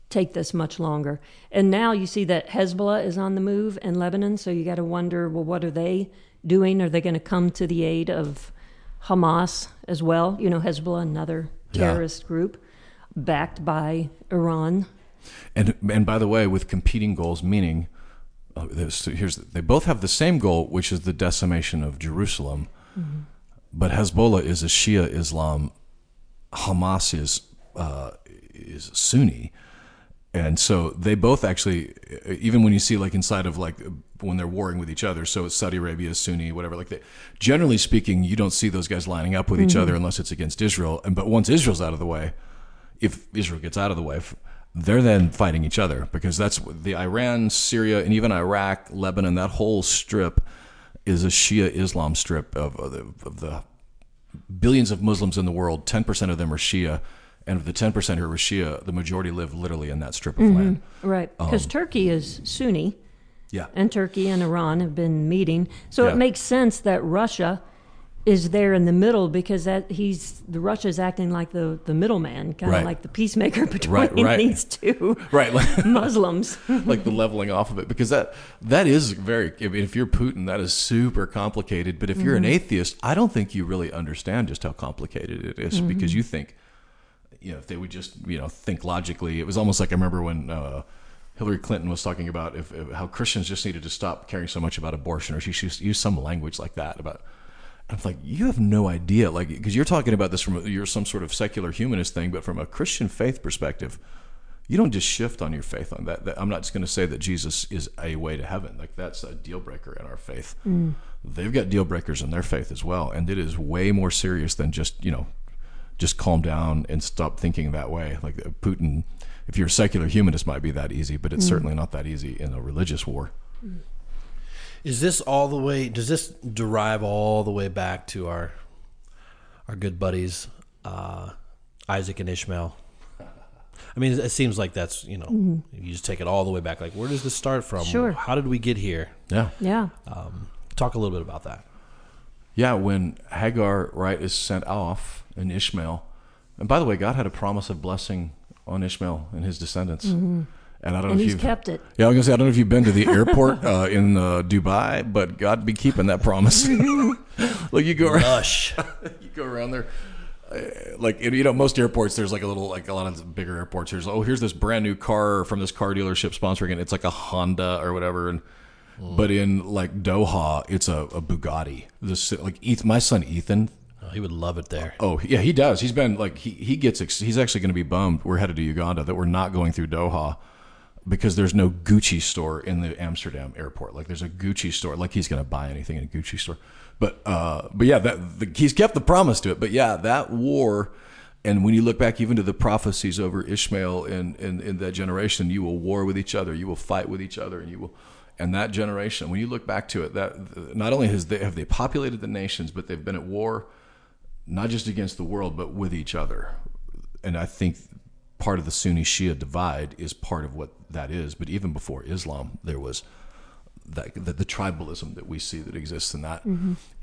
take this much longer. And now you see that hezbollah is on the move in lebanon so you got to wonder well what are they doing? Are they going to come to the aid of hamas as well? You know hezbollah another Yeah. terrorist group backed by iran And and by the way, with competing goals, meaning uh, here's they both have the same goal, which is the decimation of Jerusalem. But Hezbollah is a Shia Islam, Hamas is uh, is Sunni, and so they both actually, even when you see like inside of like when they're warring with each other, so it's Saudi Arabia Sunni, whatever. Like they, generally speaking, you don't see those guys lining up with each mm-hmm. other unless it's against Israel. And but once Israel's out of the way, if Israel gets out of the way, they're then fighting each other because that's the Iran, Syria, and even Iraq, Lebanon. That whole strip is a Shia Islam strip of, of, the, of the billions of Muslims in the world. Ten percent of them are Shia, and of the ten percent who are Shia, the majority live literally in that strip of mm-hmm. land. right because um, turkey is sunni Yeah, and Turkey and Iran have been meeting. So Yeah. it makes sense that Russia is there in the middle because that he's the Russia's acting like the the middleman, kind of Right. like the peacemaker between Right, right. these two right. Muslims. like the leveling off of it because that that is very I mean, if you're Putin that is super complicated but if you're an mm-hmm. atheist I don't think you really understand just how complicated it is mm-hmm. because you think you know if they would just you know think logically it was almost like I remember when uh, Hillary Clinton was talking about if, if how Christians just needed to stop caring so much about abortion or she should use some language like that about I'm like, you have no idea, like, because you're talking about this from you're some sort of secular humanist thing, but from a Christian faith perspective, you don't just shift on your faith on that. that I'm not just going to say that Jesus is a way to heaven. Like that's a deal breaker in our faith. They've got deal breakers in their faith as well, and it is way more serious than just you know, just calm down and stop thinking that way. Like uh, Putin, if you're a secular humanist, might be that easy, but it's certainly not that easy in a religious war. Is this all the way? Does this derive all the way back to our our good buddies uh, Isaac and Ishmael? I mean, it seems like that's you know you just take it all the way back. Like, where does this start from? Sure. How did we get here? Yeah. Yeah. Talk a little bit about that. Yeah, when Hagar right is sent off and Ishmael, and by the way, God had a promise of blessing on Ishmael and his descendants. And I don't And know if he's you've kept it. Yeah, I was gonna say I don't know if you've been to the airport uh, in uh, Dubai, but God be keeping that promise. like you go around, Rush. you go around there. uh, Like you know, most airports there's like a little like a lot of bigger airports. There's oh here's this brand new car from this car dealership sponsoring it. It's like a Honda or whatever, and but in like Doha, it's a, a Bugatti. This like Ethan, my son Ethan. Oh, he would love it there. Oh yeah, he does. He's been like he he gets ex- he's actually going to be bummed. We're headed to Uganda that we're not going through Doha because there's no Gucci store in the Amsterdam airport. Like there's a Gucci store. Like he's going to buy anything in a Gucci store. But uh, but yeah, that the, he's kept the promise to it. But yeah, that war. And when you look back even to the prophecies over Ishmael and in, in that generation, you will war with each other, you will fight with each other, and you will. And that generation, when you look back to it, that not only has they have they populated the nations, but they've been at war, not just against the world, but with each other. And I think part of the Sunni Shia divide is part of what that is. But even before Islam, there was that, the, the tribalism that we see that exists in that.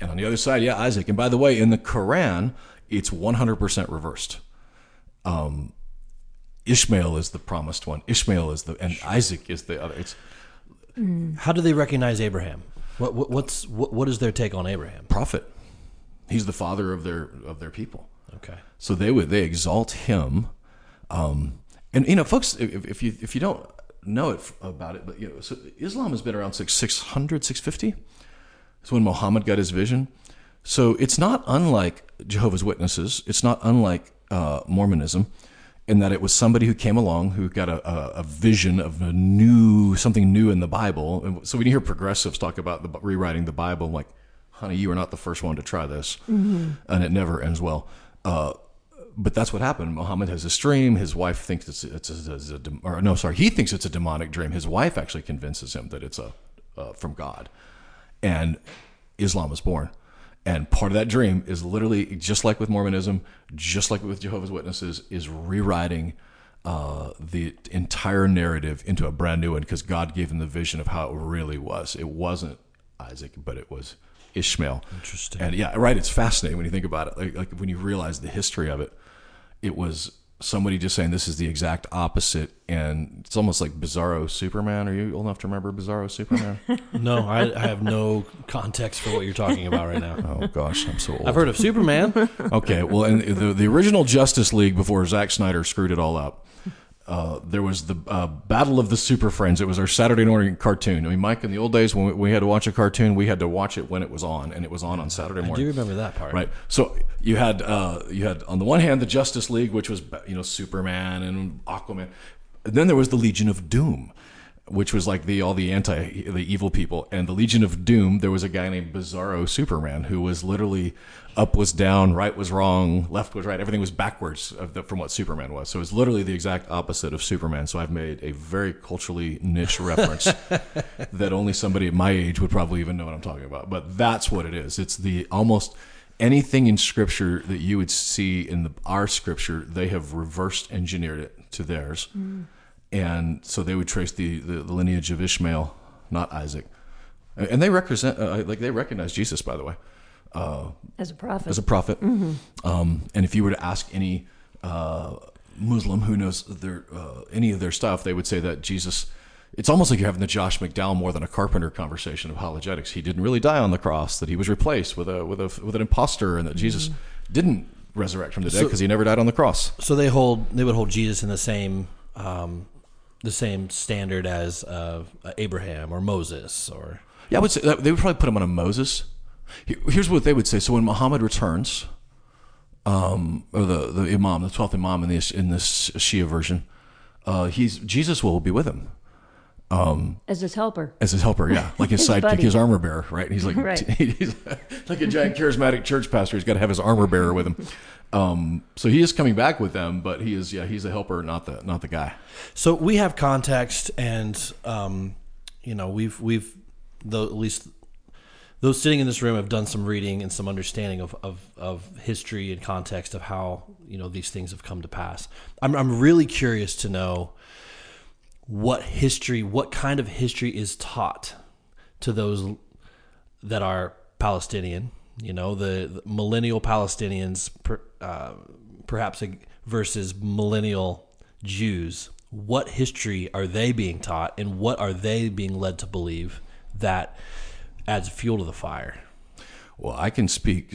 And on the other side, yeah, Isaac. And by the way, in the Quran, it's 100% reversed. Um, Ishmael is the promised one. Ishmael is the, and Isaac is the other. It's How do they recognize Abraham? What, what what's what, what is their take on Abraham? prophet. He's the father of their of their people. Okay. So they would they exalt him, um, and you know, folks, if, if you if you don't know it about it, but you know, so Islam has been around six 600, 650. It's when Muhammad got his vision. So it's not unlike Jehovah's Witnesses. It's not unlike uh, Mormonism, in that it was somebody who came along who got a, a, a vision of a new something new in the Bible. And so when you hear progressives talk about the, rewriting the Bible, I'm like, honey, you are not the first one to try this, and it never ends well. Uh, but that's what happened. Muhammad has this dream. His wife thinks it's it's a, it's a or no, sorry, he thinks it's a demonic dream. His wife actually convinces him that it's a uh, from God, and Islam is born. And part of that dream is literally just like with Mormonism, just like with Jehovah's Witnesses, is rewriting uh, the entire narrative into a brand new one because God gave him the vision of how it really was. It wasn't Isaac, but it was Ishmael. Interesting. And yeah, right. It's fascinating when you think about it. Like, like when you realize the history of it, it was somebody just saying this is the exact opposite, and it's almost like Bizarro Superman. Are you old enough to remember Bizarro Superman? No, I, I have no context for what you're talking about right now. oh gosh, I'm so old. I've heard of Superman. Okay, well, in the the original Justice League before Zack Snyder screwed it all up, uh, there was the uh, Battle of the Super Friends. It was our Saturday morning cartoon. I mean, Mike, in the old days when we, we had to watch a cartoon, we had to watch it when it was on, and it was on on Saturday I do morning. remember that part. Right. So you had uh, you had on the one hand the Justice League, which was you know Superman and Aquaman. And then there was the Legion of Doom, which was like the all the anti the evil people. And the Legion of Doom, there was a guy named Bizarro Superman who was literally up was down, right was wrong, left was right. Everything was backwards of the, from what Superman was. So it's literally the exact opposite of Superman. So I've made a very culturally niche reference that only somebody at my age would probably even know what I'm talking about. But that's what it is. It's the almost anything in scripture that you would see in the, our scripture, they have reversed engineered it to theirs. Mm. And so they would trace the, the, the lineage of Ishmael, not Isaac. And they represent, uh, like they recognize Jesus, by the way as a prophet. as a prophet. Um, and if you were to ask any uh, Muslim who knows their uh, any of their stuff, they would say that Jesus. It's almost like you're having the Josh McDowell more than a Carpenter conversation of apologetics. He didn't really die on the cross; that he was replaced with a with a with an impostor, and that Jesus didn't resurrect from the dead So- because he never died on the cross. So they hold they would hold Jesus in the same um, the same standard as uh, Abraham or Moses or Yeah, I would say that they would probably put him on a Moses. Here's what they would say. So when Muhammad returns, um, or the, the Imam, the twelfth Imam in this in this Shia version, uh, he's Jesus will be with him as his helper. as his helper. Yeah, like his, His sidekick, buddy. his armor bearer. Right? He's like Right. he's like a giant charismatic church pastor. He's got to have his armor bearer with him. Um, so he is coming back with them, but he is yeah he's a helper, not the not the guy. So we have context, and um, you know we've we've though at least those sitting in this room have done some reading and some understanding of, of, of history and context of how you know these things have come to pass. I'm I'm really curious to know what history, what kind of history is taught to those that are Palestinian. You know, the, the millennial Palestinians, per, uh, perhaps versus millennial Jews. What history are they being taught, and what are they being led to believe that adds fuel to the fire? Well, I can speak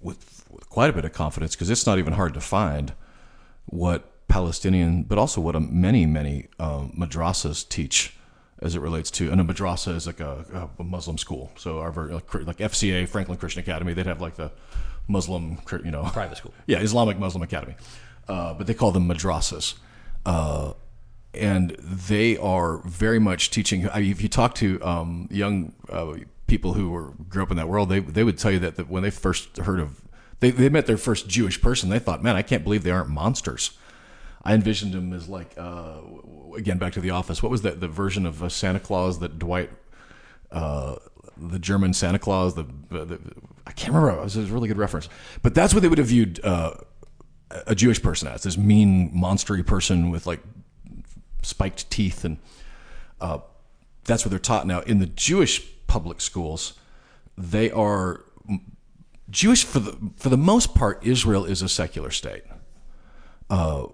with, with quite a bit of confidence because it's not even hard to find what Palestinian, but also what um, many, many um, madrasas teach as it relates to, and a madrasa is like a, a Muslim school. So our like, like FCA, Franklin Christian Academy, they'd have like the Muslim, you know, Private school. Yeah, Islamic Muslim Academy, uh, but they call them madrasas. Uh, and they are very much teaching. I mean, if you talk to um, young uh, people who were grew up in that world, they they would tell you that, that when they first heard of they, they met their first Jewish person, they thought, "Man, I can't believe they aren't monsters." I envisioned him as like uh, again back to the office. What was that the version of uh, Santa Claus that Dwight, uh, the German Santa Claus? The, the, I can't remember. It was a really good reference, but that's what they would have viewed uh, a Jewish person as this mean, monstery person with like spiked teeth, and uh, that's what they're taught now in the Jewish public schools. They are Jewish for the for the most part. Israel is a secular state. Uh,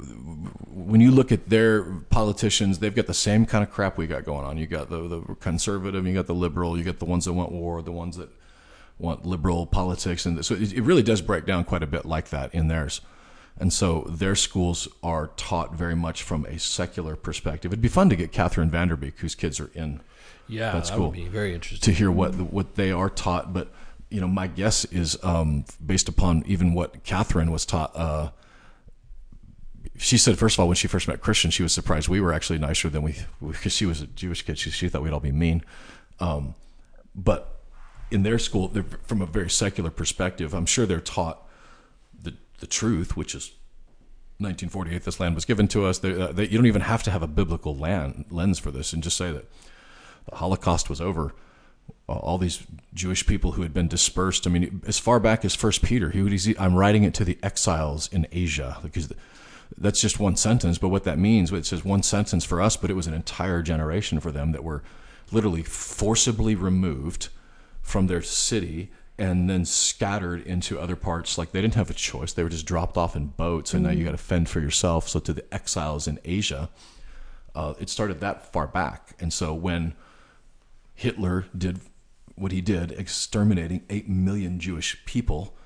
when you look at their politicians, they've got the same kind of crap we got going on. You got the, the conservative, you got the liberal, you got the ones that want war, the ones that want liberal politics, and so it, it really does break down quite a bit like that in theirs. And so their schools are taught very much from a secular perspective. It'd be fun to get Catherine Vanderbeek, whose kids are in Yeah, that would be very interesting. to hear what what they are taught. But you know, my guess is um, based upon even what Catherine was taught. Uh, she said, first of all, when she first met Christian, she was surprised we were actually nicer than we because she was a Jewish kid. She, she thought we'd all be mean. Um, but in their school, from a very secular perspective, I'm sure they're taught the the truth, which is 1948. This land was given to us. They, uh, they, you don't even have to have a biblical land, lens for this, and just say that the Holocaust was over. All these Jewish people who had been dispersed. I mean, as far back as First Peter, he would. I'm writing it to the exiles in Asia because that's just one sentence. But what that means, it says one sentence for us, but it was an entire generation for them that were literally forcibly removed from their city and then scattered into other parts. Like they didn't have a choice; they were just dropped off in boats, and now you got to fend for yourself. So to the exiles in Asia, uh, it started that far back, and so when Hitler did what he did, exterminating 8 million Jewish people,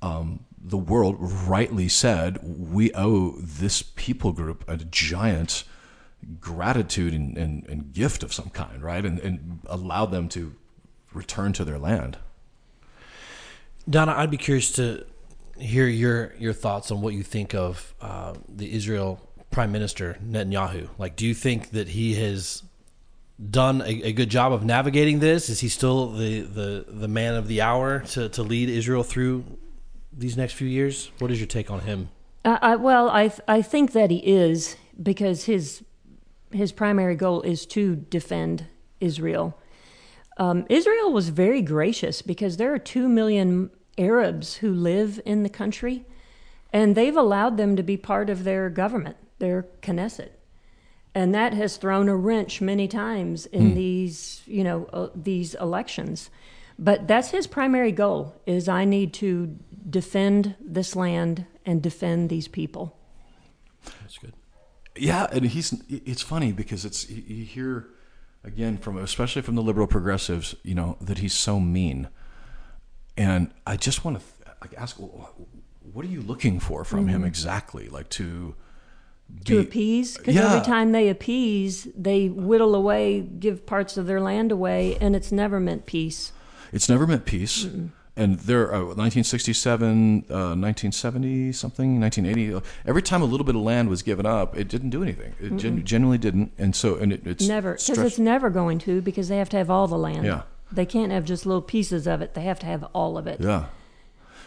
um, the world rightly said, we owe this people group a giant gratitude and, and, and gift of some kind, right? And, and allow them to return to their land. Donna, I'd be curious to hear your your thoughts on what you think of uh, the Israel Prime Minister Netanyahu. Like, do you think that he has done a, a good job of navigating this? Is he still the, the, the man of the hour to, to lead Israel through these next few years? What is your take on him? Uh, I, well, I th- I think that he is because his his primary goal is to defend Israel. Um, Israel was very gracious because there are two million Arabs who live in the country, and they've allowed them to be part of their government, their Knesset, and that has thrown a wrench many times in these you know uh, these elections. But that's his primary goal: is I need to defend this land and defend these people. That's good. Yeah, and he's. It's funny because it's you hear again from especially from the liberal progressives, you know, that he's so mean, and I just want to like ask, what are you looking for from him mm-hmm. exactly? Like to to be- appease because Yeah. every time they appease they whittle away give parts of their land away and it's never meant peace It's never meant peace. And there, uh, 1967, uh, 1970, something, 1980. Every time a little bit of land was given up, it didn't do anything. It gen- genuinely didn't. And so, and it, it's never because it's never going to because they have to have all the land Yeah. they can't have just little pieces of it they have to have all of it Yeah.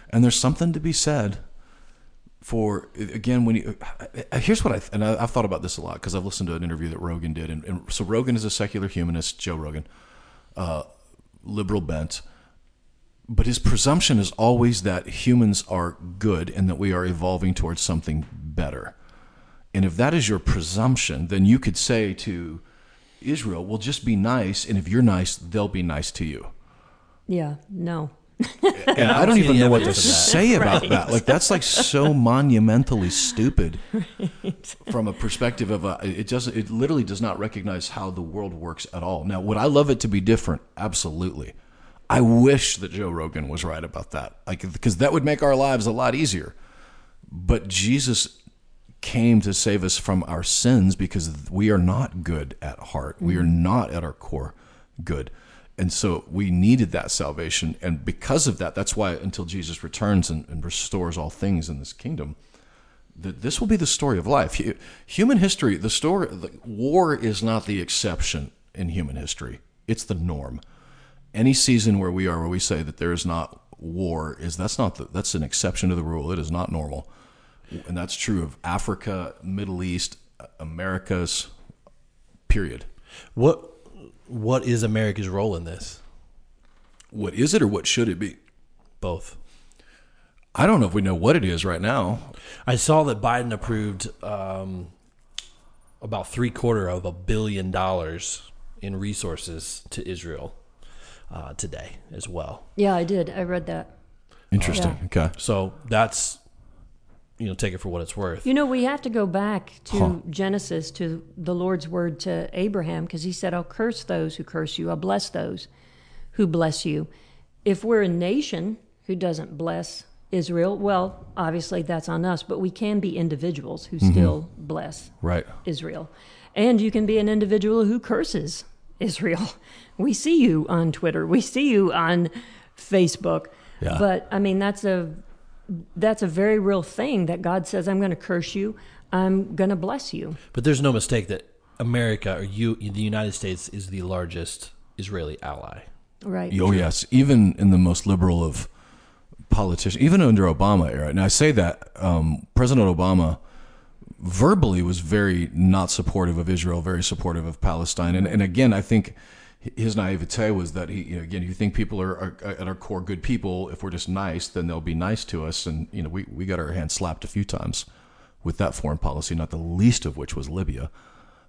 And there's something to be said for again when you uh, here's what I and I, I've thought about this a lot because I've listened to an interview that Rogan did, and, and so Rogan is a secular humanist, Joe Rogan, uh, liberal bent, but his presumption is always that humans are good and that we are evolving towards something better. And if that is your presumption, then you could say to Israel, "Well, just be nice, and if you're nice, they'll be nice to you." yeah no and I don't even know what to evidence of that. say about that. Like that's like so monumentally stupid from a perspective of a, it doesn't it literally does not recognize how the world works at all. Now, would I love it to be different? Absolutely. I wish that Joe Rogan was right about that. Like because that would make our lives a lot easier. But Jesus came to save us from our sins because we are not good at heart. We are mm-hmm. not at our core good. And so we needed that salvation. And because of that, that's why until Jesus returns and, and restores all things in this kingdom, that this will be the story of life. Human history, the story, the, war is not the exception in human history. It's the norm. Any season where we are, where we say that there is not war, is that's not the, that's an exception to the rule. It is not normal, and that's true of Africa, Middle East, Americas. Period. What what is America's role in this? What is it, or what should it be? Both. I don't know if we know what it is right now. I saw that Biden approved um, about three quarter of a billion dollars in resources to Israel uh, today as well. Yeah, I did. I read that. Interesting. Okay. So that's you know take it for what it's worth. You know, we have to go back to Huh. Genesis, to the Lord's word to Abraham, because he said, I'll curse those who curse you, I'll bless those who bless you. If we're a nation who doesn't bless Israel, well, obviously that's on us, but we can be individuals who still bless Right. Israel. And you can be an individual who curses Israel. We see you on Twitter. We see you on Facebook. Yeah. But I mean that's a that's a very real thing that God says I'm going to curse you. I'm going to bless you. But there's no mistake that America or you, the United States, is the largest Israeli ally. Right. Oh yes, even in the most liberal of politicians, even under Obama era. Now I say that um, President Obama verbally was very not supportive of Israel, very supportive of Palestine, and and again I think his naivete was that he you know, again you think people are, are at our core good people if we're just nice then they'll be nice to us and you know we we got our hands slapped a few times with that foreign policy, not the least of which was Libya,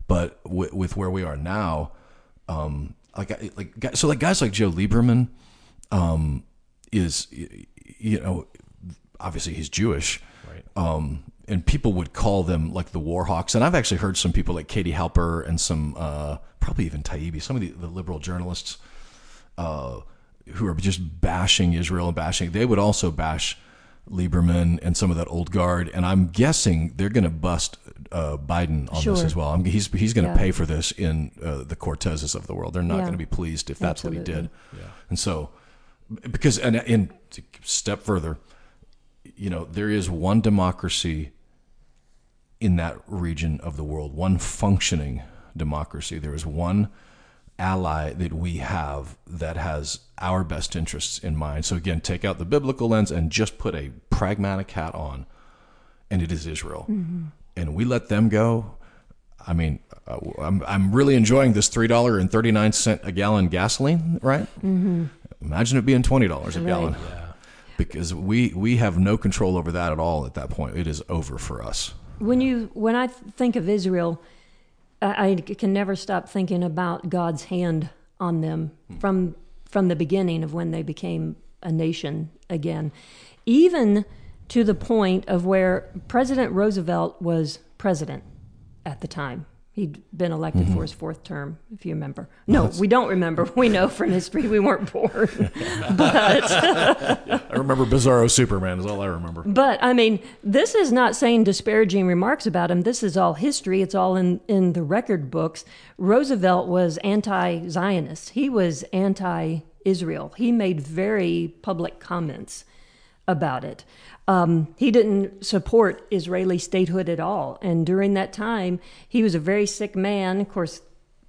but with, with where we are now. Um, like like so like guys like Joe Lieberman um, is you know obviously he's Jewish, Right. um, and people would call them like the Warhawks. And I've actually heard some people like Katie Halper and some uh, probably even Taibbi, some of the, the liberal journalists uh, who are just bashing Israel and bashing. They would also bash Lieberman and some of that old guard. And I'm guessing they're going to bust uh, Biden on this as well. I'm, he's he's going to Yeah. pay for this in uh, the Cortezes of the world. They're not Yeah. going to be pleased if that's what he Absolutely. did. And so, because and and to step further, you know, there is one democracy in that region of the world, one functioning democracy. There is one ally that we have that has our best interests in mind. So again, take out the biblical lens and just put a pragmatic hat on, and it is Israel. And we let them go. I mean, uh, I'm I'm really enjoying this three dollar and thirty nine cent a gallon gasoline, right? Mm-hmm. Imagine it being twenty dollars a gallon, because we we have no control over that at all. At that point, it is over for us. When you when I think of Israel, I, I can never stop thinking about God's hand on them hmm. from from the beginning of when they became a nation again, even to the point of where President Roosevelt was president at the time. He'd been elected for mm-hmm. his fourth term, if you remember. No, we don't remember. We know from history we weren't born. but I remember Bizarro Superman is all I remember. But I mean, this is not saying disparaging remarks about him. This is all history. It's all in, in the record books. Roosevelt was anti Zionist, he was anti Israel. He made very public comments about it. Um, he didn't support Israeli statehood at all. And during that time, he was a very sick man. Of course,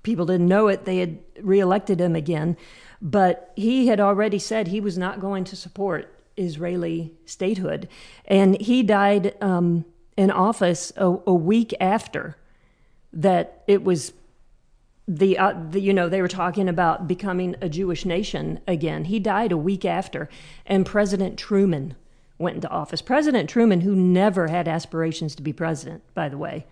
people didn't know it. They had reelected him again. But he had already said he was not going to support Israeli statehood. And he died um, in office a, a week after that it was the, uh, the you know they were talking about becoming a Jewish nation again. He died a week after, and President Truman went into office. President Truman, who never had aspirations to be president, by the way,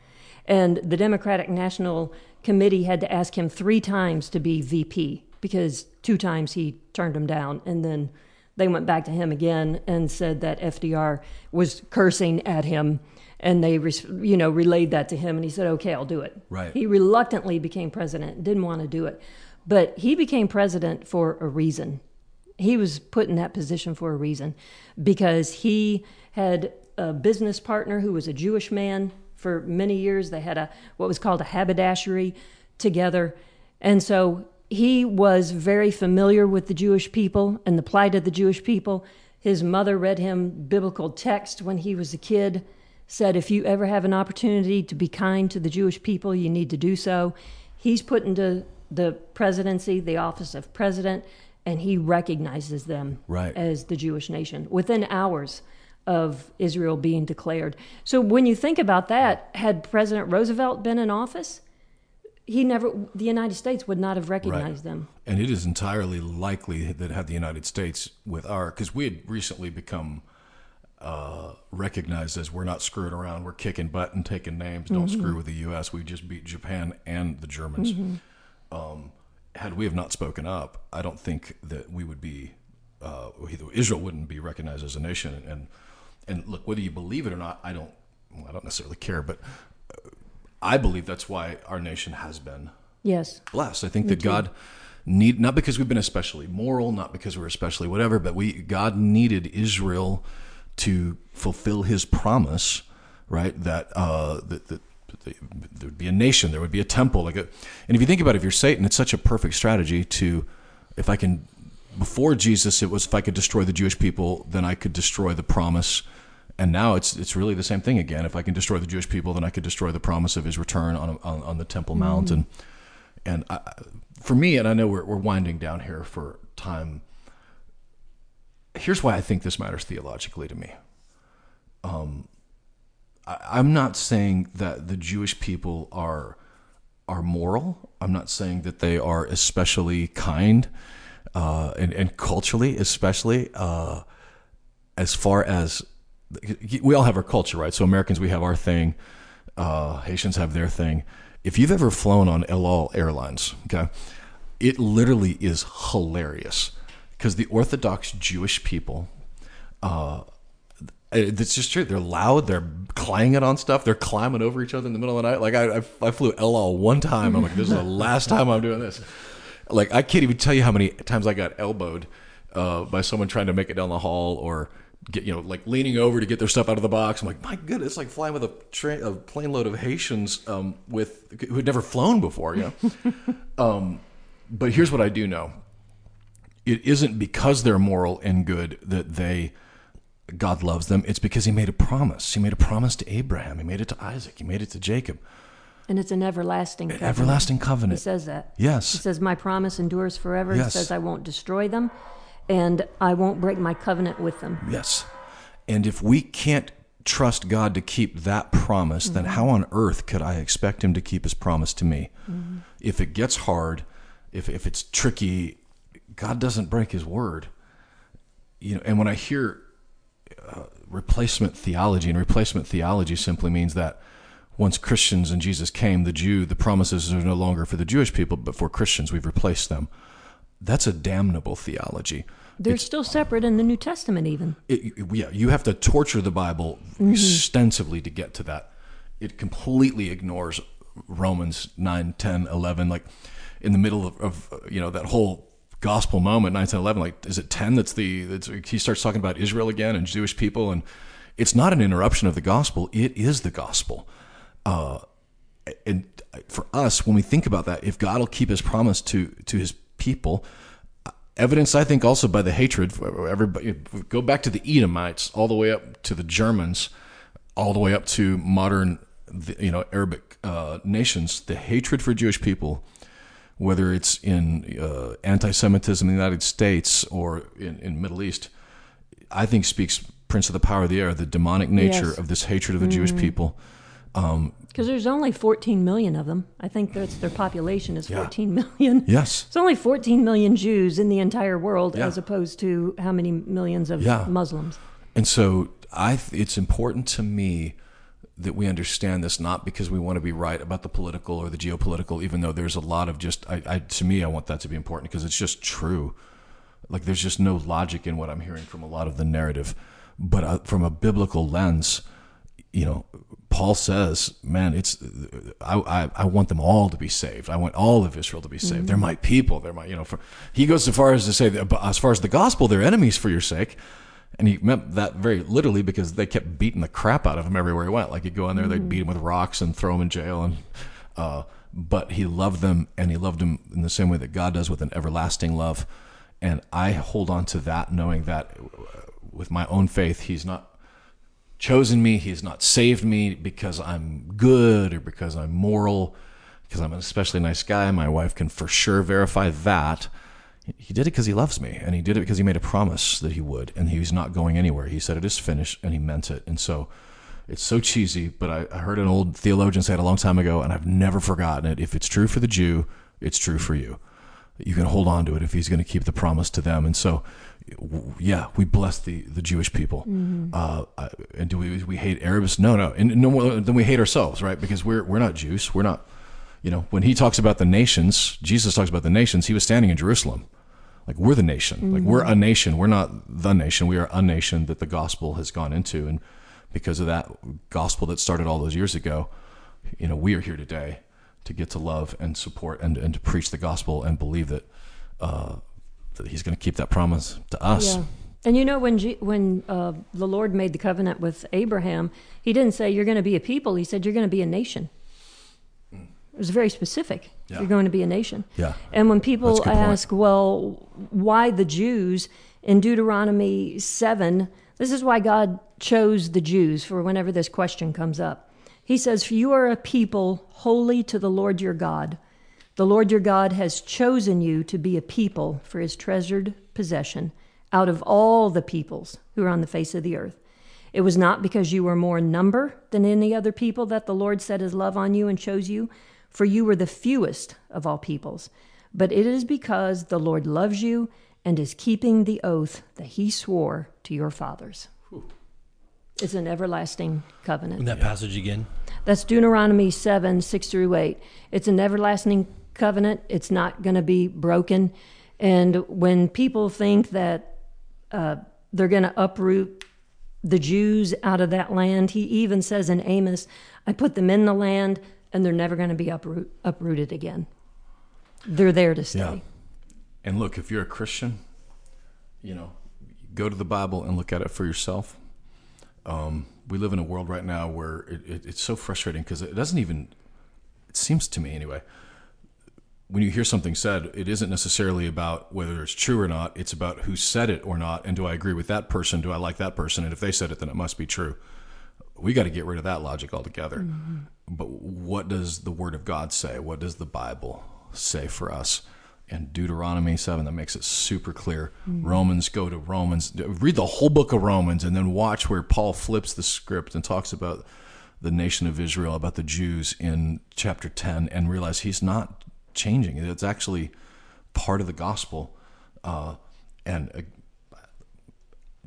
and the Democratic National Committee had to ask him three times to be VP because two times he turned him down, and then they went back to him again and said that FDR was cursing at him, and they, you know, relayed that to him, and he said, "Okay, I'll do it." Right. He reluctantly became president, didn't want to do it, but he became president for a reason. He was put in that position for a reason because he had a business partner who was a Jewish man For many years, they had a what was called a haberdashery together, and so he was very familiar with the Jewish people and the plight of the Jewish people. His mother read him biblical text when he was a kid. Said, if you ever have an opportunity to be kind to the Jewish people, you need to do so. He's put into the presidency, the office of president, and he recognizes them Right. as the Jewish nation within hours of Israel being declared. So when you think about that, had President Roosevelt been in office, he never the United States would not have recognized them. And it is entirely likely that had the United States with our, because we had recently become uh, recognized as we're not screwing around, we're kicking butt and taking names. Don't screw with the U.S. We just beat Japan and the Germans. Um, had we have not spoken up, I don't think that we would be, uh, either Israel wouldn't be recognized as a nation. And and look, whether you believe it or not, I don't, well, I don't necessarily care, but uh, I believe that's why our nation has been Yes. blessed. I think that God need not because we've been especially moral, not because we're especially whatever, but we God needed Israel to fulfill His promise, right? That uh, that, that there would be a nation, there would be a temple, like a, and if you think about it, if you're Satan, it's such a perfect strategy to, if I can, before Jesus, it was if I could destroy the Jewish people, then I could destroy the promise. And now it's it's really the same thing again. If I can destroy the Jewish people, then I could destroy the promise of His return on on, on the Temple Mount. And and I, for me, and I know we're, we're winding down here for time. Here's why I think this matters theologically to me. Um, I'm not saying that the Jewish people are are moral. I'm not saying that they are especially kind, uh, and, and culturally, especially uh, as far as we all have our culture, right? So Americans, we have our thing. Uh, Haitians have their thing. If you've ever flown on El Al Airlines, okay, it literally is hilarious because the Orthodox Jewish people, uh, it's just true. They're loud. They're clanging on stuff. They're climbing over each other in the middle of the night. Like I, I, I flew El Al one time. I'm like, this is the last time I'm doing this. Like I can't even tell you how many times I got elbowed uh, by someone trying to make it down the hall or get you know like leaning over to get their stuff out of the box. I'm like, my goodness, it's like flying with a, tra- a plane load of Haitians um, with who had never flown before. You know. um, but here's what I do know: it isn't because they're moral and good that they God loves them. It's because He made a promise. He made a promise to Abraham. He made it to Isaac. He made it to Jacob. And it's an everlasting covenant. Everlasting He says that. Yes. He says, My promise endures forever. Yes. He says, I won't destroy them and I won't break my covenant with them. Yes. And if we can't trust God to keep that promise, then mm-hmm. how on earth could I expect Him to keep His promise to me? Mm-hmm. If it gets hard, if, if it's tricky, God doesn't break His word. You know, and when I hear uh, replacement theology, and replacement theology simply means that once Christians and Jesus came, the Jew, the promises are no longer for the Jewish people, but for Christians. We've replaced them. That's a damnable theology. They're still separate in the New Testament, even. it, yeah, you have to torture the Bible extensively to get to that. It completely ignores Romans 9, 10, 11. Like in the middle of, of you know, that whole gospel moment, 9, 10, 11, like, is it 10 that's the, that's, he starts talking about Israel again and Jewish people. And it's not an interruption of the gospel. It is the gospel. Uh, and for us, when we think about that, if God will keep his promise to, to his people, evidence I think also by the hatred. Everybody go back to the Edomites, all the way up to the Germans, all the way up to modern, you know, Arabic uh, nations. The hatred for Jewish people, whether it's in uh, anti-Semitism in the United States or in, in Middle East, I think speaks Prince of the Power of the Air, the demonic nature Yes. of this hatred of the Jewish people. Because there's only 14 million of them. I think that's their population is 14 million. Yes. It's only 14 million Jews in the entire world, Yeah. as opposed to how many millions of Yeah. Muslims. And so I th- it's important to me that we understand this not because we want to be right about the political or the geopolitical, even though there's a lot of just I, I to me I want that to be important because it's just true. Like there's just no logic in what I'm hearing from a lot of the narrative, but uh, from a biblical lens, you know, Paul says, "Man, it's I, I I want them all to be saved. I want all of Israel to be saved. They're my people. They're my you know." For, he goes so far as to say that but as far as the gospel, they're enemies for your sake. And he meant that very literally because they kept beating the crap out of him everywhere he went. Like he'd go in there, they'd beat him with rocks and throw him in jail. And uh, but he loved them, and he loved them in the same way that God does with an everlasting love. And I hold on to that, knowing that with my own faith, He's not chosen me, He's not saved me because I'm good or because I'm moral, because I'm an especially nice guy. My wife can for sure verify that. He did it because he loves me, and he did it because he made a promise that he would, and he's not going anywhere. He said it is finished, and he meant it. And so, it's so cheesy, but I, I heard an old theologian say it a long time ago, and I've never forgotten it. If it's true for the Jew, it's true for you. You can hold on to it if he's going to keep the promise to them. And so, yeah, we bless the, the Jewish people. Uh, and do we we hate Arabs? No, no, and no more than we hate ourselves, right? Because we're we're not Jews. We're not. You know, when he talks about the nations, Jesus talks about the nations. He was standing in Jerusalem. Like we're the nation. Like we're a nation. We're not the nation. We are a nation that the gospel has gone into, and because of that gospel that started all those years ago, you know, we are here today to get to love and support and, and to preach the gospel and believe that uh, that He's going to keep that promise to us. Yeah. And you know when G- when uh, the Lord made the covenant with Abraham, He didn't say you're going to be a people. He said you're going to be a nation. It was very specific. Yeah. You're going to be a nation. Yeah. And when people That's a good point. ask, well, why the Jews in Deuteronomy 7, this is why God chose the Jews for whenever this question comes up. He says, For you are a people holy to the Lord your God. The Lord your God has chosen you to be a people for his treasured possession out of all the peoples who are on the face of the earth. It was not because you were more in number than any other people that the Lord set his love on you and chose you, for you were the fewest of all peoples. But it is because the Lord loves you and is keeping the oath that he swore to your fathers. It's an everlasting covenant. In that passage again. That's Deuteronomy 7, 6 through 8. It's an everlasting covenant. It's not going to be broken. And when people think that uh, they're going to uproot the Jews out of that land, he even says in Amos, I put them in the land and they're never going to be uproot, uprooted again. They're there to stay. Yeah. And look, if you're a Christian, you know, go to the Bible and look at it for yourself. Um, we live in a world right now where it, it, it's so frustrating because it doesn't even, it seems to me anyway, when you hear something said, it isn't necessarily about whether it's true or not. It's about who said it or not. And do I agree with that person? Do I like that person? And if they said it, then it must be true. We got to get rid of that logic altogether. But what does the Word of God say? What does the Bible say for us? And Deuteronomy 7, that makes it super clear. Romans, go to Romans. Read the whole book of Romans and then watch where Paul flips the script and talks about the nation of Israel, about the Jews in chapter 10, and realize he's not changing. It's actually part of the gospel. Uh, and uh,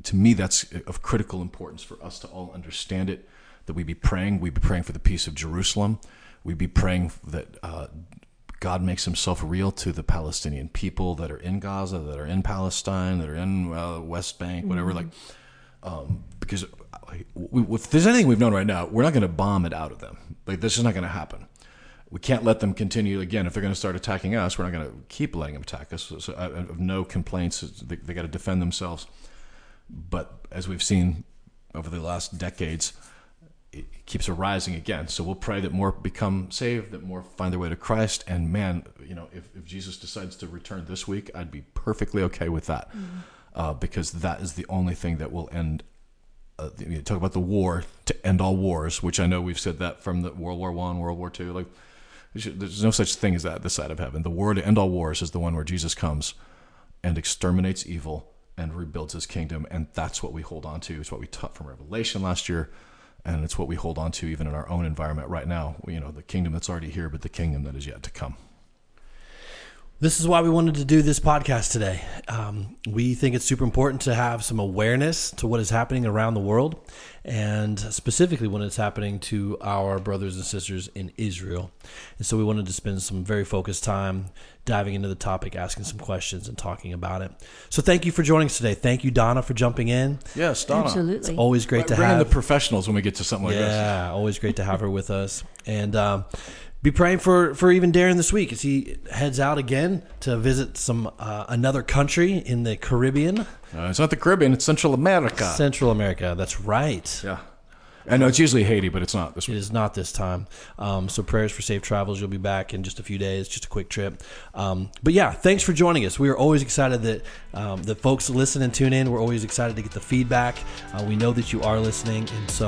to me, that's of critical importance for us to all understand it. That we be praying, we be praying for the peace of Jerusalem. We be praying that uh, God makes Himself real to the Palestinian people that are in Gaza, that are in Palestine, that are in uh, West Bank, whatever. Like, um, because we, if there's anything we've known right now, we're not going to bomb it out of them. Like this is not going to happen. We can't let them continue again. If they're going to start attacking us, we're not going to keep letting them attack us. So, I have no complaints. They, they got to defend themselves. But as we've seen over the last decades, it keeps arising again. So we'll pray that more become saved, that more find their way to Christ. And man, you know, if, if Jesus decides to return this week, I'd be perfectly okay with that, uh, because that is the only thing that will end. Uh, you talk about the war to end all wars, which I know we've said that from the World War One, World War Two. Like, there's no such thing as that this side of heaven. The war to end all wars is the one where Jesus comes and exterminates evil and rebuilds his kingdom. And that's what we hold on to. It's what we taught from Revelation last year. And it's what we hold on to even in our own environment right now. You know, the kingdom that's already here, but the kingdom that is yet to come. This is why we wanted to do this podcast today. Um, we think it's super important to have some awareness to what is happening around the world, and specifically when it's happening to our brothers and sisters in Israel. And so we wanted to spend some very focused time diving into the topic, asking some questions, and talking about it. So thank you for joining us today. Thank you, Donna, for jumping in. Yes, Donna. Absolutely. Always great to Bring in have the professionals when we get to something like this. yeah, always great to have her with us. And um, be praying for for even Darren this week as he heads out again to visit some uh, another country in the Caribbean, Uh, it's not the Caribbean; it's Central America. Central America. That's right. yeah, I know it's usually Haiti, but it's not this It week. is not this time. Um, so prayers for safe travels. You'll be back in just a few days, just a quick trip. Um, but yeah, thanks for joining us. We are always excited that um, that folks listen and tune in. We're always excited to get the feedback. Uh, we know that you are listening, and so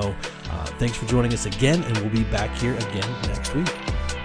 uh, thanks for joining us again. And we'll be back here again next week.